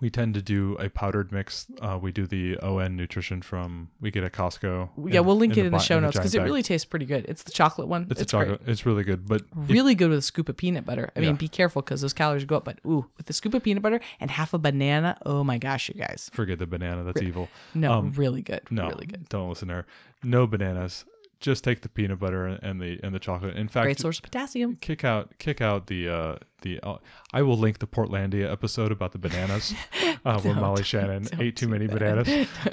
[SPEAKER 1] We tend to do a powdered mix. Uh, we do the ON nutrition from we get at Costco.
[SPEAKER 2] yeah, we'll link it in the show notes because it really tastes pretty good. It's the chocolate one.
[SPEAKER 1] it's,
[SPEAKER 2] It's,
[SPEAKER 1] a
[SPEAKER 2] great.
[SPEAKER 1] It's really good, but
[SPEAKER 2] Really good with a scoop of peanut butter. I mean,
[SPEAKER 1] Yeah.
[SPEAKER 2] be careful because those calories go up. But ooh, with a scoop of peanut butter and half a banana, oh my gosh, you guys!
[SPEAKER 1] forget the banana. That's evil.
[SPEAKER 2] No,
[SPEAKER 1] Um,
[SPEAKER 2] really good.
[SPEAKER 1] No,
[SPEAKER 2] really good.
[SPEAKER 1] Don't listen to her. No bananas. Just take the peanut butter and- the and the chocolate. In fact,
[SPEAKER 2] Great source of potassium.
[SPEAKER 1] kick out kick out the uh the uh, I will link the Portlandia episode about the bananas uh, where Molly Shannon ate too many
[SPEAKER 2] that.
[SPEAKER 1] bananas.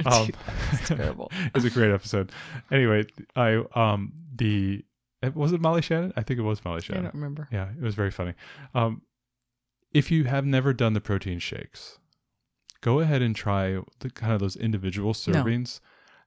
[SPEAKER 1] Um,
[SPEAKER 2] do that. It's terrible.
[SPEAKER 1] it's a great episode. Anyway, I um the was it Molly Shannon? I think it was Molly Shannon.
[SPEAKER 2] I don't remember.
[SPEAKER 1] Yeah, it was very funny. Um, if you have never done the protein shakes, go ahead and try the kind of those individual servings.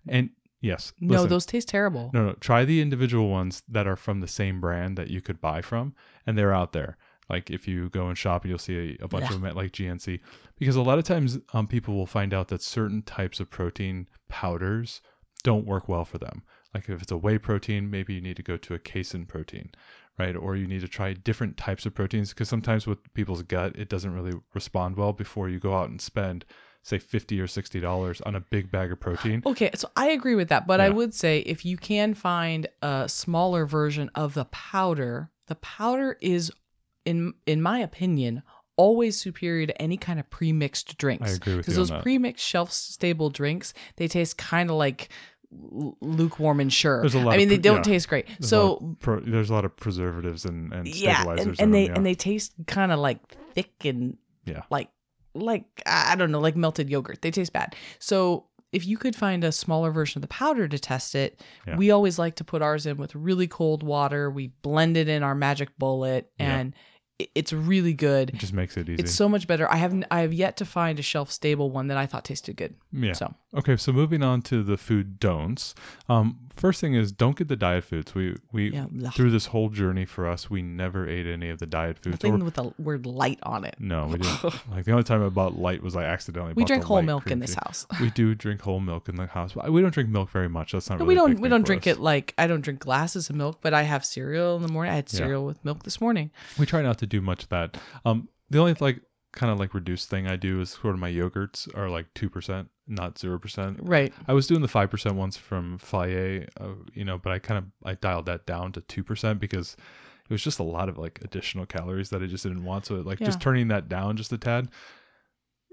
[SPEAKER 1] And yes,
[SPEAKER 2] No,
[SPEAKER 1] listen,
[SPEAKER 2] those taste terrible.
[SPEAKER 1] no, no, try the individual ones that are from the same brand that you could buy from, and they're out there. Like if you go and shop, you'll see a, a bunch
[SPEAKER 2] Yeah.
[SPEAKER 1] of them at like GNC, because a lot of times um, people will find out that certain types of protein powders don't work well for them. Like if it's a whey protein, maybe you need to go to a casein protein, right? Or you need to try different types of proteins because sometimes with people's gut, it doesn't really respond well before you go out and spend, say, fifty or sixty dollars on a big bag of protein.
[SPEAKER 2] Okay, so I agree with that, but I would say if you can find a smaller version of the powder, the powder is in in my opinion always superior to any kind of pre-mixed drinks.
[SPEAKER 1] I agree with
[SPEAKER 2] Because
[SPEAKER 1] you on
[SPEAKER 2] those pre-mixed shelf-stable drinks, they taste kind of like lukewarm and sure.
[SPEAKER 1] There's a lot
[SPEAKER 2] I mean, they
[SPEAKER 1] pre-
[SPEAKER 2] don't
[SPEAKER 1] yeah.
[SPEAKER 2] taste great.
[SPEAKER 1] There's
[SPEAKER 2] so
[SPEAKER 1] of pro, there's a lot of preservatives and, and
[SPEAKER 2] yeah,
[SPEAKER 1] stabilizers
[SPEAKER 2] and,
[SPEAKER 1] in
[SPEAKER 2] and they
[SPEAKER 1] them, yeah.
[SPEAKER 2] and they taste kind of like thick and
[SPEAKER 1] Yeah.
[SPEAKER 2] like like I don't know, like melted yogurt. They taste bad. So if you could find a smaller version of the powder to test it,
[SPEAKER 1] Yeah.
[SPEAKER 2] we always like to put ours in with really cold water. We blend it in our magic bullet, and it- it's really good.
[SPEAKER 1] it just makes it easy.
[SPEAKER 2] It's so much better. I haven't. I have yet to find a shelf stable one that I thought tasted good.
[SPEAKER 1] yeah.
[SPEAKER 2] So
[SPEAKER 1] Okay, so moving on to the food don'ts. Um, first thing is don't get the diet foods. We we
[SPEAKER 2] Yeah,
[SPEAKER 1] through this whole journey for us, we never ate any of the diet foods.
[SPEAKER 2] nothing
[SPEAKER 1] Or,
[SPEAKER 2] with the word light on it.
[SPEAKER 1] no, we didn't. like the only time I bought light was I accidentally.
[SPEAKER 2] We drink whole milk in this house.
[SPEAKER 1] We do drink whole milk in the house. We don't drink milk very much. That's not.
[SPEAKER 2] No,
[SPEAKER 1] Really
[SPEAKER 2] we don't. We don't drink
[SPEAKER 1] us.
[SPEAKER 2] it like I don't drink glasses of milk, but I have cereal in the morning. I had
[SPEAKER 1] Yeah.
[SPEAKER 2] cereal with milk this morning.
[SPEAKER 1] We try not to do much of that. Um, the only like kind of like reduced thing I do is sort of my yogurts are like two percent, not zero percent.
[SPEAKER 2] Right.
[SPEAKER 1] I was doing the five percent ones from Fage, uh, you know, but I kind of I dialed that down to two percent because it was just a lot of like additional calories that I just didn't want. So like just turning that down just a tad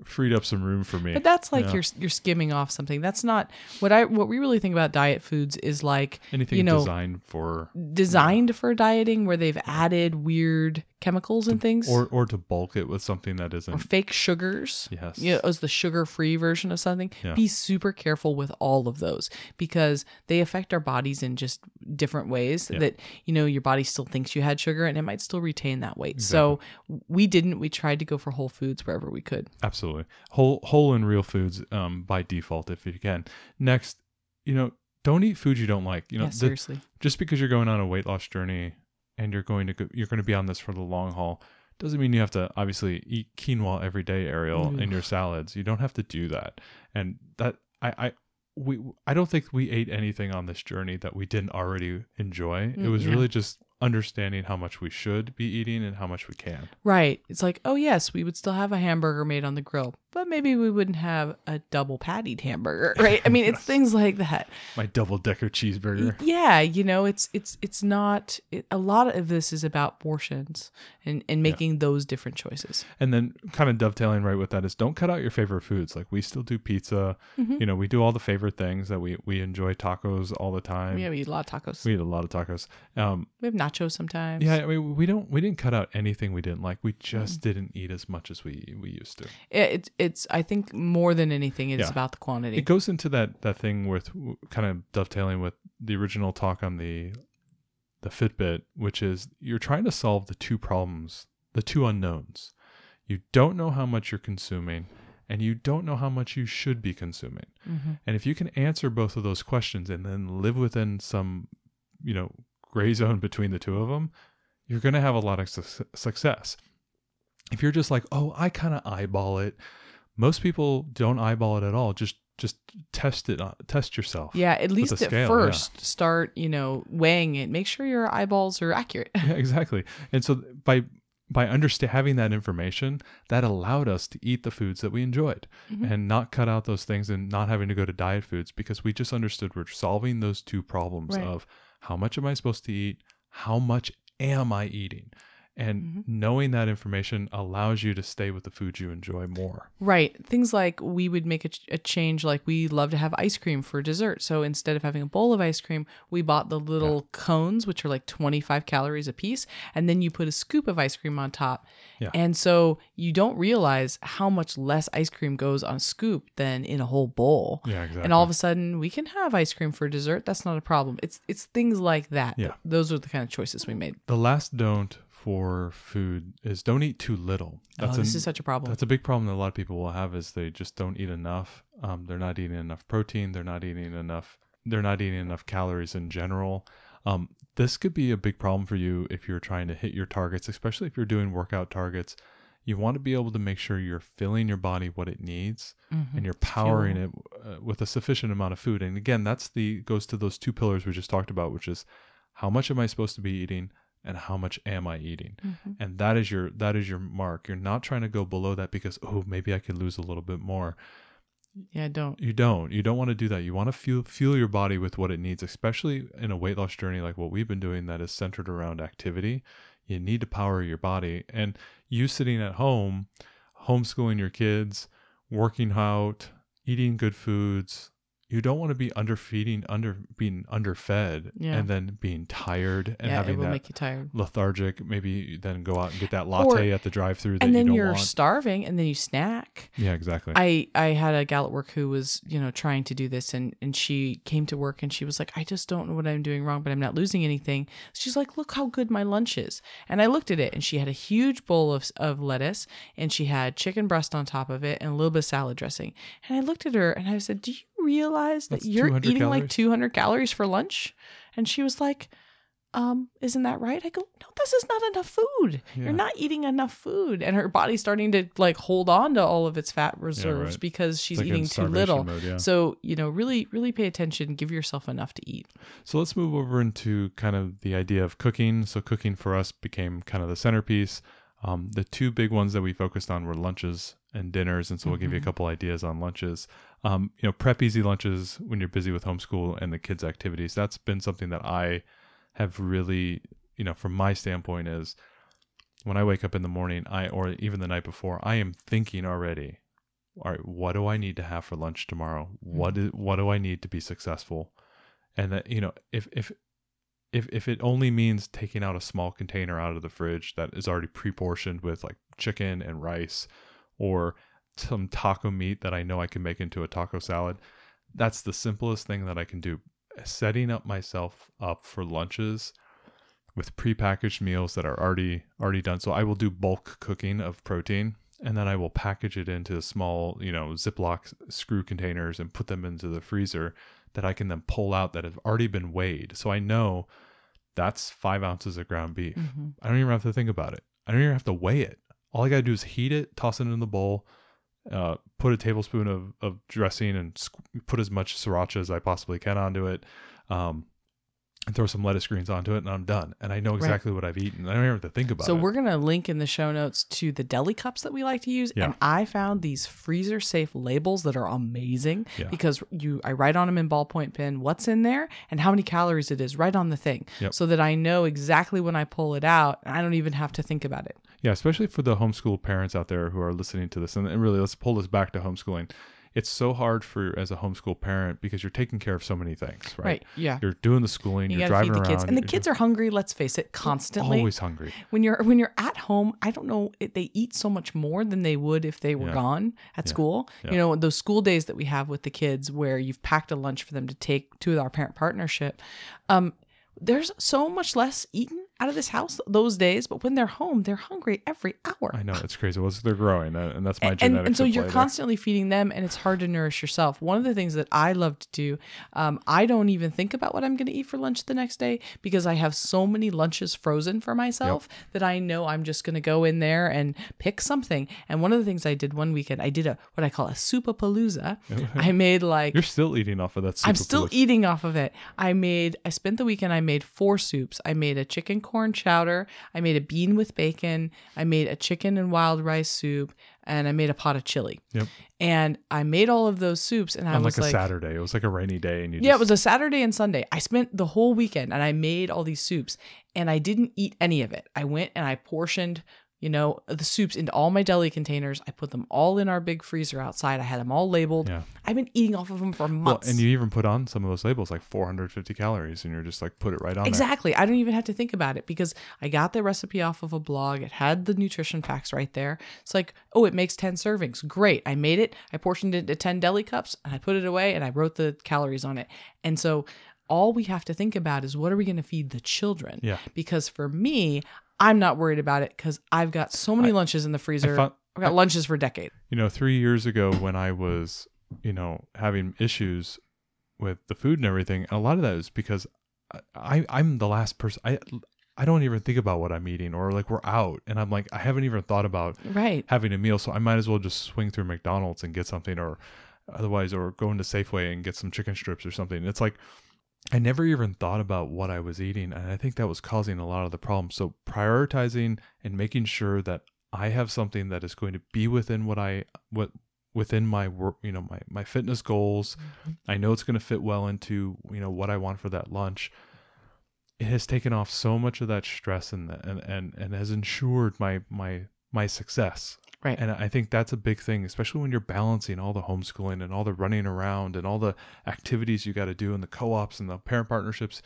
[SPEAKER 1] freed up some room for me.
[SPEAKER 2] But that's like
[SPEAKER 1] Yeah.
[SPEAKER 2] you're you're skimming off something. That's not what I what we really think about diet foods is like
[SPEAKER 1] Anything
[SPEAKER 2] you know
[SPEAKER 1] designed for
[SPEAKER 2] designed for dieting where they've added weird chemicals and things
[SPEAKER 1] or or to bulk it with something that
[SPEAKER 2] or
[SPEAKER 1] isn't.
[SPEAKER 2] fake sugars.
[SPEAKER 1] Yes.
[SPEAKER 2] You know, as the sugar-free version of something.
[SPEAKER 1] Yeah.
[SPEAKER 2] Be super careful with all of those because they affect our bodies in just different ways
[SPEAKER 1] Yeah.
[SPEAKER 2] that you know your body still thinks you had sugar and it might still retain that weight. So we didn't. We tried to go for whole foods wherever we could.
[SPEAKER 1] Absolutely. Whole whole and real foods um by default if you can. Next, you know, don't eat food you don't like. You know,
[SPEAKER 2] yeah,
[SPEAKER 1] the-
[SPEAKER 2] seriously.
[SPEAKER 1] just because you're going on a weight loss journey and you're going to go, you're going to be on this for the long haul doesn't mean you have to obviously eat quinoa every day, Ariel, in your salads. You don't have to do that. And that I I we I don't think we ate anything on this journey that we didn't already enjoy. it
[SPEAKER 2] Mm,
[SPEAKER 1] was
[SPEAKER 2] yeah.
[SPEAKER 1] really just understanding how much we should be eating and how much we can.
[SPEAKER 2] Right. It's like, oh yes, we would still have a hamburger made on the grill, but maybe we wouldn't have a double pattied hamburger, right? I mean, it's things like that.
[SPEAKER 1] My double decker cheeseburger.
[SPEAKER 2] Yeah, you know, it's it's it's not it, a lot of this is about portions and and making those different choices.
[SPEAKER 1] And then kind of dovetailing right with that is don't cut out your favorite foods. Like we still do pizza.
[SPEAKER 2] Mhm.
[SPEAKER 1] You know, we do all the favorite things that we we enjoy tacos all the time.
[SPEAKER 2] Yeah, we eat a lot of tacos.
[SPEAKER 1] We eat a lot of tacos. Um, we
[SPEAKER 2] have nachos sometimes.
[SPEAKER 1] yeah, I mean, we don't we didn't cut out anything we didn't like. We
[SPEAKER 2] Mm.
[SPEAKER 1] just didn't eat as much as we we used to.
[SPEAKER 2] It, it's it's I think more than anything, it's
[SPEAKER 1] Yeah.
[SPEAKER 2] about the quantity.
[SPEAKER 1] It goes into that that thing with kind of dovetailing with the original talk on the the Fitbit, which is you're trying to solve the two problems, the two unknowns. You don't know how much you're consuming, and you don't know how much you should be consuming.
[SPEAKER 2] Mhm.
[SPEAKER 1] And if you can answer both of those questions and then live within some, you know, gray zone between the two of them, you're going to have a lot of su- success. If you're just like, "Oh, I kind of eyeball it." Most people don't eyeball it at all. Just just test it, uh, test yourself.
[SPEAKER 2] Yeah, at least at
[SPEAKER 1] scale, yeah.
[SPEAKER 2] first, start you know weighing it. Make sure your eyeballs are accurate.
[SPEAKER 1] yeah, exactly. And so by by understand having that information, that allowed us to eat the foods that we enjoyed
[SPEAKER 2] Mhm.
[SPEAKER 1] and not cut out those things and not having to go to diet foods because we just understood we're solving those two problems
[SPEAKER 2] Right.
[SPEAKER 1] of how much am I supposed to eat, how much am I eating, and
[SPEAKER 2] Mhm.
[SPEAKER 1] knowing that information allows you to stay with the foods you enjoy more.
[SPEAKER 2] Right. Things like we would make a, ch- a change, like we love to have ice cream for dessert. So instead of having a bowl of ice cream, we bought the little cones, which are like 25 calories a piece. And then you put a scoop of ice cream on top.
[SPEAKER 1] Yeah.
[SPEAKER 2] And so you don't realize how much less ice cream goes on a scoop than in a whole bowl.
[SPEAKER 1] Yeah, exactly.
[SPEAKER 2] And all of a sudden, we can have ice cream for dessert. That's not a problem. It's it's things like that.
[SPEAKER 1] Yeah.
[SPEAKER 2] Those are the kind of choices we made.
[SPEAKER 1] the last don't for food is don't eat too little.
[SPEAKER 2] oh, this
[SPEAKER 1] an-
[SPEAKER 2] is such a problem.
[SPEAKER 1] That's a big problem that a lot of people will have is they just don't eat enough. Um, they're not eating enough protein. They're not eating enough. They're not eating enough calories in general. Um, this could be a big problem for you if you're trying to hit your targets, especially if you're doing workout targets. You want to be able to make sure you're filling your body what it needs
[SPEAKER 2] Mhm.
[SPEAKER 1] and you're powering it uh, with a sufficient amount of food. And again, that's the goes to those two pillars we just talked about, which is how much am I supposed to be eating and how much am I eating?
[SPEAKER 2] Mhm.
[SPEAKER 1] and that is your that is your mark you're not trying to go below that because oh maybe i could lose a little bit more
[SPEAKER 2] Yeah, don't.
[SPEAKER 1] you don't you don't want to do that you want to fuel fuel your body with what it needs especially in a weight loss journey like what we've been doing that is centered around activity you need to power your body and you sitting at home homeschooling your kids working out eating good foods you don't want to be underfeeding under being underfed
[SPEAKER 2] Yeah.
[SPEAKER 1] and then being tired and
[SPEAKER 2] yeah, it
[SPEAKER 1] having
[SPEAKER 2] will
[SPEAKER 1] that
[SPEAKER 2] make you tired.
[SPEAKER 1] lethargic. Maybe then go out and get that latte at the drive-through
[SPEAKER 2] and then
[SPEAKER 1] you
[SPEAKER 2] are starving and then you snack
[SPEAKER 1] yeah, exactly.
[SPEAKER 2] i i had a gal at work who was you know trying to do this and and she came to work and she was like i just don't know what i'm doing wrong but i'm not losing anything she's like look how good my lunch is and i looked at it and she had a huge bowl of, of lettuce and she had chicken breast on top of it and a little bit of salad dressing and i looked at her and i said do you realize that
[SPEAKER 1] That's
[SPEAKER 2] you're
[SPEAKER 1] 200
[SPEAKER 2] eating like 200 calories for lunch and she was like um, isn't that right? I go, no, this is not enough food.
[SPEAKER 1] Yeah.
[SPEAKER 2] You're not eating enough food. And her body's starting to like hold on to all of its fat reserves
[SPEAKER 1] right.
[SPEAKER 2] because she's
[SPEAKER 1] like
[SPEAKER 2] eating too little.
[SPEAKER 1] mode, yeah.
[SPEAKER 2] So, you know, really, really pay attention. Give yourself enough to eat.
[SPEAKER 1] So let's move over into kind of the idea of cooking. So cooking for us became kind of the centerpiece. Um, the two big ones that we focused on were lunches and dinners, and so we'll give you a
[SPEAKER 2] Mhm.
[SPEAKER 1] couple ideas on lunches. Um, you know, prep easy lunches when you're busy with homeschool and the kids' activities. That's been something that I have really, you know, from my standpoint is when I wake up in the morning, I or even the night before, I am thinking already. All right, what do I need to have for lunch tomorrow? What is what do I need to be successful? And that you know, if if if if it only means taking out a small container out of the fridge that is already pre-portioned with like chicken and rice or some taco meat that I know I can make into a taco salad, that's the simplest thing that I can do. Setting up myself up for lunches with prepackaged meals that are already already done. So I will do bulk cooking of protein. and then I will package it into small, you know, Ziploc screw containers and put them into the freezer that I can then pull out that have already been weighed. So I know that's five ounces of ground beef.
[SPEAKER 2] Mhm.
[SPEAKER 1] I don't even have to think about it. I don't even have to weigh it. All I got to do is heat it, toss it in the bowl, uh, put a tablespoon of, of dressing and squ- put as much sriracha as I possibly can onto it. Um, and throw some lettuce greens onto it, and I'm done. And I know exactly what I've eaten. I don't even have to think about
[SPEAKER 2] So
[SPEAKER 1] it.
[SPEAKER 2] So we're gonna link in the show notes to the deli cups that we like to use,
[SPEAKER 1] Yeah.
[SPEAKER 2] and I found these freezer safe labels that are amazing
[SPEAKER 1] Yeah.
[SPEAKER 2] because you I write on them in ballpoint pen what's in there and how many calories it is right on the thing,
[SPEAKER 1] Yep.
[SPEAKER 2] so that I know exactly when I pull it out, and I don't even have to think about it.
[SPEAKER 1] Yeah, especially for the homeschool parents out there who are listening to this. And really, let's pull this back to homeschooling. It's so hard for as a homeschool parent because you're taking care of so many things, right?
[SPEAKER 2] Right? Yeah.
[SPEAKER 1] You're doing the schooling,
[SPEAKER 2] You
[SPEAKER 1] are driving
[SPEAKER 2] feed the
[SPEAKER 1] around,
[SPEAKER 2] kids, and the kids are hungry. Let's face it, constantly.
[SPEAKER 1] always hungry.
[SPEAKER 2] when you're when you're at home i don't know it, they eat so much more than they would if they were
[SPEAKER 1] Yeah.
[SPEAKER 2] gone at
[SPEAKER 1] Yeah.
[SPEAKER 2] school
[SPEAKER 1] Yeah.
[SPEAKER 2] you know those school days that we have with the kids where you've packed a lunch for them to take to our parent partnership um there's so much less eaten out of this house those days but when they're home they're hungry every hour
[SPEAKER 1] I know it's crazy. Well, they're growing, and that's my
[SPEAKER 2] and,
[SPEAKER 1] genetics.
[SPEAKER 2] and so you're constantly feeding them and it's hard to nourish yourself one of the things that i love to do um, i don't even think about what i'm going to eat for lunch the next day because i have so many lunches frozen for myself that i know i'm just going to go in there and pick something and one of the things i did one weekend i did a what i call a soupapalooza i made like
[SPEAKER 1] You're still eating off of that.
[SPEAKER 2] I'm still eating off of it. I made I spent the weekend I made four soups. I made a chicken corn chowder, I made a bean with bacon, I made a chicken and wild rice soup, and I made a pot of chili.
[SPEAKER 1] Yep.
[SPEAKER 2] And I made all of those soups and I
[SPEAKER 1] on
[SPEAKER 2] was
[SPEAKER 1] like a
[SPEAKER 2] like
[SPEAKER 1] Saturday. It was like a rainy day, and you
[SPEAKER 2] Yeah, it was a Saturday and Sunday. I spent the whole weekend and I made all these soups and I didn't eat any of it. I went and I portioned, you know, the soups into all my deli containers. I put them all in our big freezer outside. I had them all labeled.
[SPEAKER 1] Yeah.
[SPEAKER 2] I've been eating off of them for
[SPEAKER 1] Well,
[SPEAKER 2] months.
[SPEAKER 1] and you even put on some of those labels like 450 calories, and you're just like put it right on there.
[SPEAKER 2] Exactly. I don't even have to think about it because I got the recipe off of a blog. It had the nutrition facts right there. It's like, oh, it makes 10 servings. Great. I made it. I portioned it into 10 deli cups and I put it away and I wrote the calories on it. And so all we have to think about is what are we going to feed the children?
[SPEAKER 1] Yeah.
[SPEAKER 2] Because for me, I'm not worried about it because I've got so many lunches in the freezer.
[SPEAKER 1] found-
[SPEAKER 2] I've got lunches for decades.
[SPEAKER 1] You know, three years ago when I was, you know, having issues with the food and everything, and a lot of that is because I, I I'm the last person. I I don't even think about what I'm eating, or like we're out, and I'm like I haven't even thought about
[SPEAKER 2] Right.
[SPEAKER 1] having a meal, so I might as well just swing through McDonald's and get something, or otherwise, or go into Safeway and get some chicken strips or something. It's like I never even thought about what I was eating, and I think that was causing a lot of the problems. So prioritizing and making sure that I have something that is going to be within what I what within my work, you know, my my fitness goals. Mm-hmm. I know it's going to fit well into you know what I want for that lunch. It has taken off so much of that stress and and and, and has ensured my my my success.
[SPEAKER 2] Right.
[SPEAKER 1] And I think that's a big thing, especially when you're balancing all the homeschooling and all the running around and all the activities you got to do and the co-ops and the parent partnerships.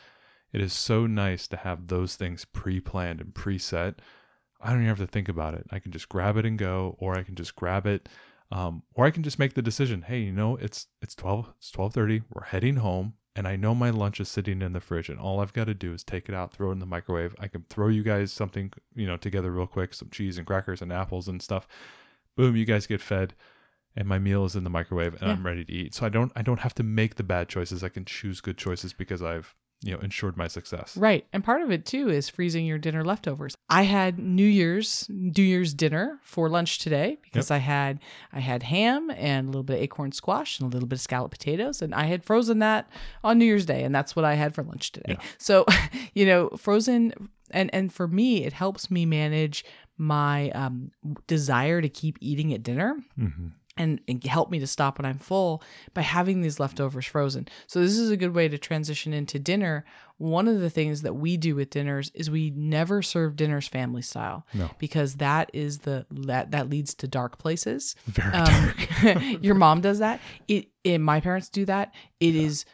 [SPEAKER 1] It is so nice to have those things pre-planned and preset. I don't even have to think about it. I can just grab it and go, or I can just grab it, um, or I can just make the decision. Hey, you know, it's it's twelve, it's twelve thirty. We're heading home, and I know my lunch is sitting in the fridge, and all I've got to do is take it out, throw it in the microwave. I can throw you guys something, you know, together real quick, some cheese and crackers and apples and stuff. Boom, you guys get fed, and my meal is in the microwave, and
[SPEAKER 2] Yeah.
[SPEAKER 1] I'm ready to eat. So I don't I don't have to make the bad choices. I can choose good choices because I've you know ensured my success.
[SPEAKER 2] Right. And part of it too is freezing your dinner leftovers. I had New Year's New Year's dinner for lunch today because I had I had ham and a little bit of acorn squash and a little bit of scalloped potatoes and I had frozen that on New Year's Day and that's what I had for lunch today. So, you know, frozen and and for me it helps me manage my um desire to keep eating at dinner
[SPEAKER 1] hmm
[SPEAKER 2] and, and help me to stop when I'm full by having these leftovers frozen. So this is a good way to transition into dinner. One of the things that we do with dinners is we never serve dinners family style
[SPEAKER 1] No.
[SPEAKER 2] because that is the that that leads to dark places.
[SPEAKER 1] Very
[SPEAKER 2] Um,
[SPEAKER 1] dark.
[SPEAKER 2] your mom does that. It and my parents do that. It is.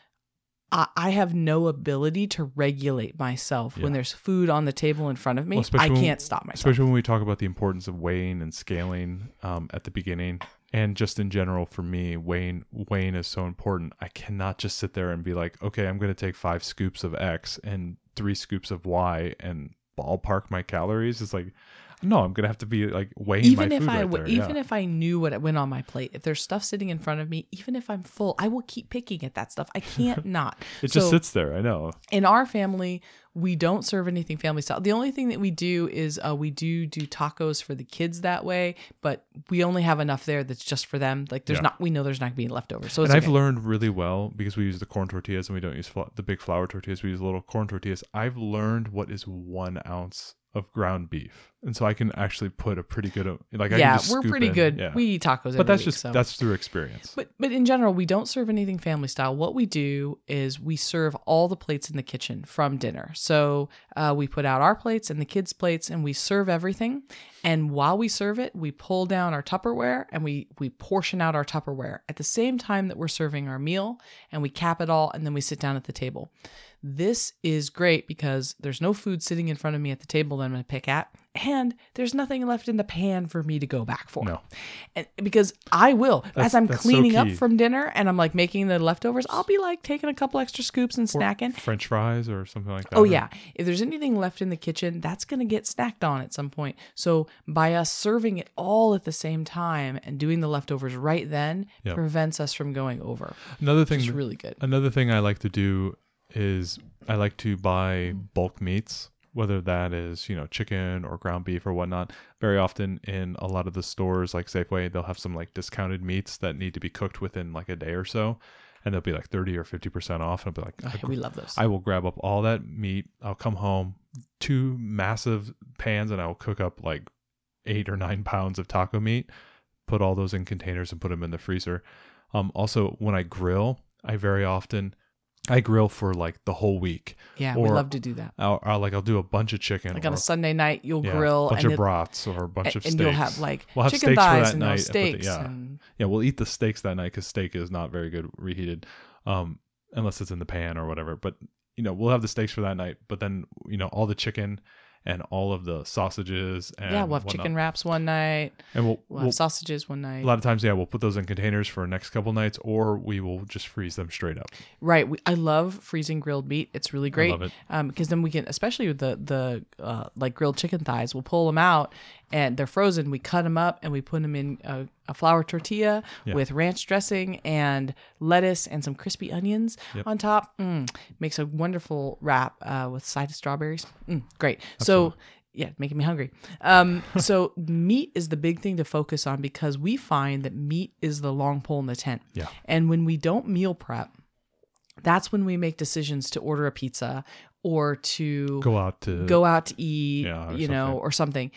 [SPEAKER 2] I I have no ability to regulate myself when there's food on the table in front of me.
[SPEAKER 1] Well,
[SPEAKER 2] I can't stop myself.
[SPEAKER 1] especially when we talk about the importance of weighing and scaling um, at the beginning and just in general for me weighing weighing is so important. I cannot just sit there and be like okay i'm going to take five scoops of x and three scoops of y and ballpark my calories. It's like no, I'm gonna have to be like weighing
[SPEAKER 2] even
[SPEAKER 1] my
[SPEAKER 2] if
[SPEAKER 1] food
[SPEAKER 2] I
[SPEAKER 1] right there.
[SPEAKER 2] even
[SPEAKER 1] yeah.
[SPEAKER 2] if I knew what went on my plate, if there's stuff sitting in front of me, even if I'm full, I will keep picking at that stuff. I can't not.
[SPEAKER 1] it just sits there. I know.
[SPEAKER 2] in our family we don't serve anything family style the only thing that we do is uh, we do do tacos for the kids that way but we only have enough there that's just for them like there's
[SPEAKER 1] Yeah.
[SPEAKER 2] not we know there's not gonna be leftovers so it's
[SPEAKER 1] and I've
[SPEAKER 2] okay.
[SPEAKER 1] learned really well because we use the corn tortillas and we don't use fla- the big flour tortillas. We use little corn tortillas. I've learned what is one ounce of ground beef, and so I can actually put a pretty good like. I
[SPEAKER 2] yeah we're pretty
[SPEAKER 1] in-
[SPEAKER 2] good
[SPEAKER 1] Yeah.
[SPEAKER 2] we eat tacos
[SPEAKER 1] but that's
[SPEAKER 2] week,
[SPEAKER 1] just
[SPEAKER 2] so.
[SPEAKER 1] that's through experience.
[SPEAKER 2] But but in general, we don't serve anything family style. What we do is we serve all the plates in the kitchen from dinner. So uh, we put out our plates and the kids' plates, and we serve everything. And while we serve it, we pull down our Tupperware and we we portion out our Tupperware at the same time that we're serving our meal, and we cap it all, and then we sit down at the table. This is great because there's no food sitting in front of me at the table that I'm going to pick at, and there's nothing left in the pan for me to go back for.
[SPEAKER 1] No.
[SPEAKER 2] And because I will,
[SPEAKER 1] That's-
[SPEAKER 2] as I'm
[SPEAKER 1] that's so
[SPEAKER 2] cleaning up from dinner and I'm like making the leftovers, I'll be like taking a couple extra scoops and
[SPEAKER 1] Or
[SPEAKER 2] snacking.
[SPEAKER 1] French fries or something like that.
[SPEAKER 2] Oh yeah, if there's anything left in the kitchen, that's going to get snacked on at some point. So by us serving it all at the same time and doing the leftovers right then
[SPEAKER 1] Yep.
[SPEAKER 2] prevents us from going over.
[SPEAKER 1] Another thing.
[SPEAKER 2] Really good.
[SPEAKER 1] Another thing I like to do is I like to buy bulk meats, whether that is, you know, chicken or ground beef or whatnot. Very often in a lot of the stores like Safeway, they'll have some like discounted meats that need to be cooked within like a day or so. And they'll be like 30 or 50% off. And I'll be like,
[SPEAKER 2] Oh, we love those.
[SPEAKER 1] I will grab up all that meat. I'll come home, two massive pans, and I will cook up like eight or nine pounds of taco meat. Put all those in containers and put them in the freezer. Um, also, when I grill, I very often I grill for like the whole week.
[SPEAKER 2] yeah, we love to do that.
[SPEAKER 1] I'll, I'll like I'll do a bunch of chicken,
[SPEAKER 2] Like on
[SPEAKER 1] or,
[SPEAKER 2] a Sunday night, you'll
[SPEAKER 1] yeah,
[SPEAKER 2] grill
[SPEAKER 1] a bunch
[SPEAKER 2] and
[SPEAKER 1] of brats or a bunch
[SPEAKER 2] and,
[SPEAKER 1] of
[SPEAKER 2] and
[SPEAKER 1] steaks.
[SPEAKER 2] you'll have like
[SPEAKER 1] We'll have
[SPEAKER 2] chicken
[SPEAKER 1] steaks for
[SPEAKER 2] thighs
[SPEAKER 1] that
[SPEAKER 2] and
[SPEAKER 1] night, but the- yeah.
[SPEAKER 2] and
[SPEAKER 1] yeah, we'll eat the steaks that night because steak is not very good reheated, um, unless it's in the pan or whatever. But you know, we'll have the steaks for that night. But then you know, all the chicken and all of the sausages and
[SPEAKER 2] yeah, we'll have
[SPEAKER 1] whatnot.
[SPEAKER 2] chicken wraps one night.
[SPEAKER 1] and we'll,
[SPEAKER 2] We'll
[SPEAKER 1] we'll
[SPEAKER 2] have sausages one night.
[SPEAKER 1] a lot of times, yeah, we'll put those in containers for next couple nights, or we will just freeze them straight up.
[SPEAKER 2] Right. We, I love freezing grilled meat. It's really great.
[SPEAKER 1] love it.
[SPEAKER 2] Um, because then we can, especially with the the uh, like grilled chicken thighs, we'll pull them out and they're frozen. We cut them up and we put them in a, a flour tortilla
[SPEAKER 1] Yeah.
[SPEAKER 2] with ranch dressing and lettuce and some crispy onions
[SPEAKER 1] Yep.
[SPEAKER 2] on top. Mm, makes a wonderful wrap uh, with side of strawberries. Mm, great. So. Yeah, making me hungry. Um, so meat is the big thing to focus on because we find that meat is the long pole in the tent.
[SPEAKER 1] Yeah.
[SPEAKER 2] And when we don't meal prep, that's when we make decisions to order a pizza or to
[SPEAKER 1] Go out to
[SPEAKER 2] go out to eat,
[SPEAKER 1] Yeah,
[SPEAKER 2] you know, or something.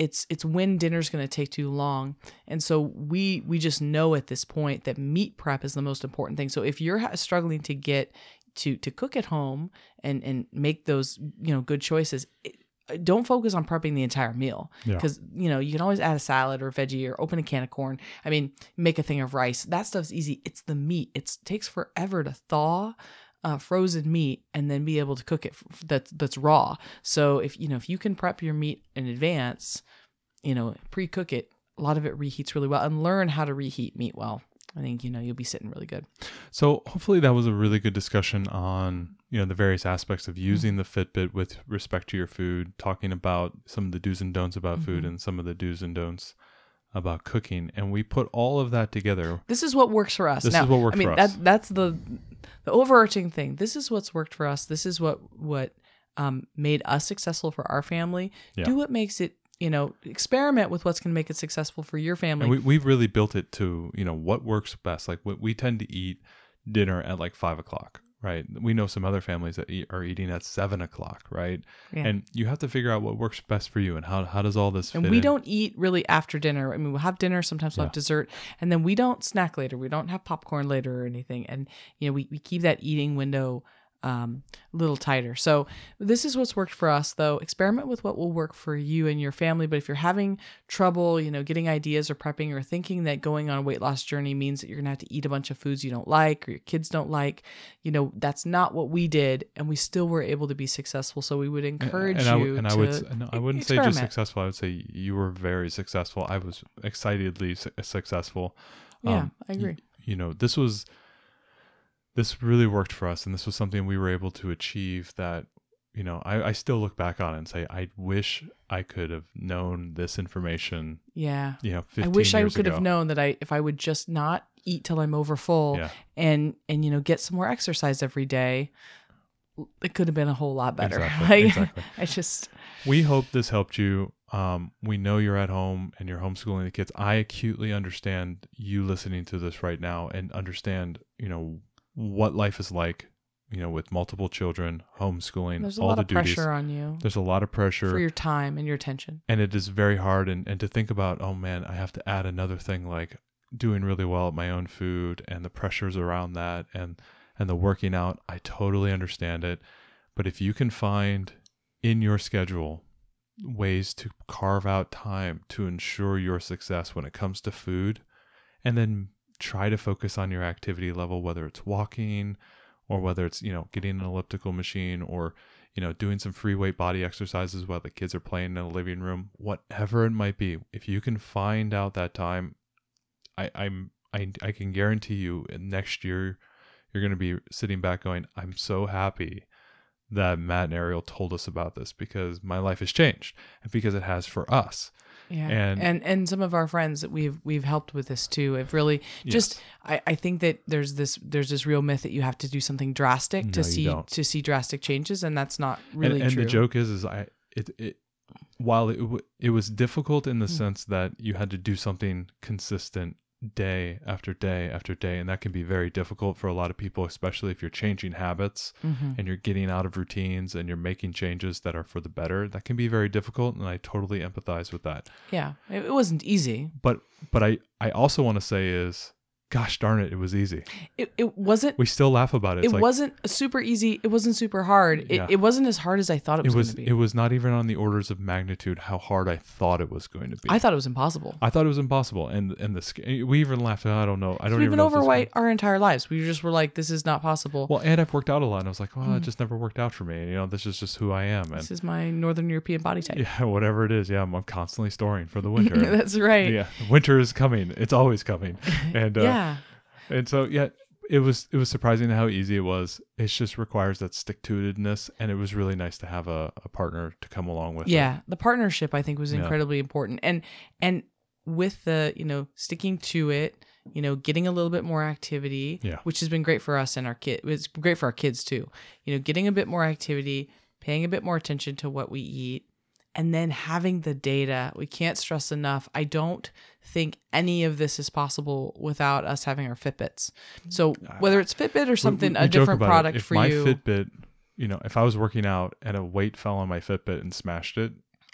[SPEAKER 2] It's it's when dinner's going to take too long, and so we we just know at this point that meat prep is the most important thing. So if you're struggling to get to to cook at home and and make those you know good choices. It, uh, don't focus on prepping the entire meal
[SPEAKER 1] Yeah.
[SPEAKER 2] because you know you can always add a salad or a veggie or open a can of corn. I mean, make a thing of rice. That stuff's easy. It's the meat. It takes forever to thaw uh, frozen meat and then be able to cook it f- that's that's raw. So if you know if you can prep your meat in advance, you know pre-cook it. A lot of it reheats really well, and learn how to reheat meat well. I think you know you'll be sitting really good.
[SPEAKER 1] So hopefully that was a really good discussion on you know the various aspects
[SPEAKER 2] Mm-hmm.
[SPEAKER 1] of using the Fitbit with respect to your food, talking about some of the do's and don'ts about food
[SPEAKER 2] Mhm.
[SPEAKER 1] and some of the do's and don'ts about cooking, and we put all of that together.
[SPEAKER 2] This is what works for us.
[SPEAKER 1] This
[SPEAKER 2] now,
[SPEAKER 1] is what works
[SPEAKER 2] I mean,
[SPEAKER 1] for us.
[SPEAKER 2] That, that's the the overarching thing. This is what's worked for us. This is what what um, made us successful for our family.
[SPEAKER 1] Yeah.
[SPEAKER 2] Do what makes it. You know, experiment with what's going to make it successful for your family.
[SPEAKER 1] And we we've really built it to you know what works best. Like we, we tend to eat dinner at like five o'clock, right? We know some other families that eat, are eating at seven o'clock, right?
[SPEAKER 2] Yeah.
[SPEAKER 1] And you have to figure out what works best for you and how how does all this
[SPEAKER 2] and we
[SPEAKER 1] in?
[SPEAKER 2] don't eat really after dinner. I mean, we'll have dinner, sometimes we'll have dessert, and then we don't snack later. We don't have popcorn later or anything. And, you know, we, we keep that eating window um, a little tighter. So, this is what's worked for us, though. Experiment with what will work for you and your family. But if you're having trouble, you know, getting ideas or prepping or thinking that going on a weight loss journey means that you're going to have to eat a bunch of foods you don't like or your kids don't like, you know, that's not what we did. And we still were able to be successful. So, we would encourage
[SPEAKER 1] and I,
[SPEAKER 2] you
[SPEAKER 1] w- and I would no, I wouldn't say just successful. I would say you were very successful. I was excitedly su- successful.
[SPEAKER 2] Yeah,
[SPEAKER 1] Um,
[SPEAKER 2] I agree.
[SPEAKER 1] you know, this was this really worked for us, and this was something we were able to achieve that you know, I, I still look back on it and say, I wish I could have known this information,
[SPEAKER 2] Yeah.
[SPEAKER 1] you know, 15
[SPEAKER 2] I wish I could
[SPEAKER 1] ago.
[SPEAKER 2] have known that I if I would just not eat till I'm over full
[SPEAKER 1] Yeah.
[SPEAKER 2] and and you know get some more exercise every day, it could have been a whole lot better.
[SPEAKER 1] Exactly,
[SPEAKER 2] Like,
[SPEAKER 1] exactly.
[SPEAKER 2] I just
[SPEAKER 1] We hope this helped you. Um, we know you're at home and you're homeschooling the kids. I acutely understand you listening to this right now and understand, you know, what life is like, you know, with multiple children, homeschooling,
[SPEAKER 2] there's a
[SPEAKER 1] all
[SPEAKER 2] lot
[SPEAKER 1] the
[SPEAKER 2] of
[SPEAKER 1] duties.
[SPEAKER 2] pressure on you
[SPEAKER 1] There's a lot of pressure.
[SPEAKER 2] for your time and your attention.
[SPEAKER 1] and it is very hard and, and to think about oh man i have to add another thing like doing really well at my own food and the pressures around that and and the working out i totally understand it but if you can find in your schedule ways to carve out time to ensure your success when it comes to food and then try to focus on your activity level whether it's walking or whether it's you know getting an elliptical machine or you know doing some free weight body exercises while the kids are playing in the living room whatever it might be if you can find out that time i i'm i, I can guarantee you next year you're going to be sitting back going i'm so happy that matt and ariel told us about this because my life has changed and because it has for us
[SPEAKER 2] Yeah.
[SPEAKER 1] And-
[SPEAKER 2] And, and some of our friends that we've we've helped with this too have really just I, I think that there's this there's this real myth that you have to do something drastic
[SPEAKER 1] No,
[SPEAKER 2] to see
[SPEAKER 1] don't.
[SPEAKER 2] to see drastic changes and that's not
[SPEAKER 1] and,
[SPEAKER 2] really
[SPEAKER 1] and
[SPEAKER 2] true.
[SPEAKER 1] the joke is is i it, it while it, w- it was difficult in the
[SPEAKER 2] Mm.
[SPEAKER 1] sense that you had to do something consistent day after day after day and that can be very difficult for a lot of people especially if you're changing habits
[SPEAKER 2] Mhm.
[SPEAKER 1] and you're getting out of routines and you're making changes that are for the better that can be very difficult and i totally empathize with that
[SPEAKER 2] Yeah. It, it wasn't easy.
[SPEAKER 1] but but i i also want to say is gosh darn it it was easy
[SPEAKER 2] It it wasn't
[SPEAKER 1] we still laugh about it
[SPEAKER 2] it
[SPEAKER 1] like
[SPEAKER 2] wasn't super easy. It wasn't super hard. It,
[SPEAKER 1] Yeah.
[SPEAKER 2] it wasn't as hard as I thought it
[SPEAKER 1] it
[SPEAKER 2] was,
[SPEAKER 1] was
[SPEAKER 2] going to be.
[SPEAKER 1] it was not even on the orders of magnitude how hard i thought it was going to be
[SPEAKER 2] I thought it was impossible.
[SPEAKER 1] I thought it was impossible, and and the we even laughed. I don't know. I don't
[SPEAKER 2] We've
[SPEAKER 1] even
[SPEAKER 2] been overweight our entire lives. We just were like, this is not possible.
[SPEAKER 1] Well, and I've worked out a lot, and I was like, well,
[SPEAKER 2] Hmm.
[SPEAKER 1] it just never worked out for me. You know, this is just who I am, and
[SPEAKER 2] this is my Northern European body type.
[SPEAKER 1] yeah, whatever it is, yeah, I'm, I'm constantly storing for the winter.
[SPEAKER 2] That's right.
[SPEAKER 1] yeah, winter is coming. It's always coming, and uh,
[SPEAKER 2] yeah.
[SPEAKER 1] And so yeah, it was it was surprising how easy it was. It just requires that stick to itiveness, and it was really nice to have a, a partner to come along with. it.
[SPEAKER 2] yeah the partnership i think was
[SPEAKER 1] Yeah.
[SPEAKER 2] incredibly important and and with the you know sticking to it you know getting a little bit more activity
[SPEAKER 1] Yeah.
[SPEAKER 2] which has been great for us and our kid it's great for our kids too you know getting a bit more activity paying a bit more attention to what we eat and then having the data we can't stress enough i don't think any of this is possible without us having our fitbits. So mm-hmm. uh, whether it's fitbit or something
[SPEAKER 1] we- we
[SPEAKER 2] a different product
[SPEAKER 1] If
[SPEAKER 2] for
[SPEAKER 1] my
[SPEAKER 2] you.
[SPEAKER 1] Fitbit, you know, if I was working out and a weight fell on my Fitbit and smashed it,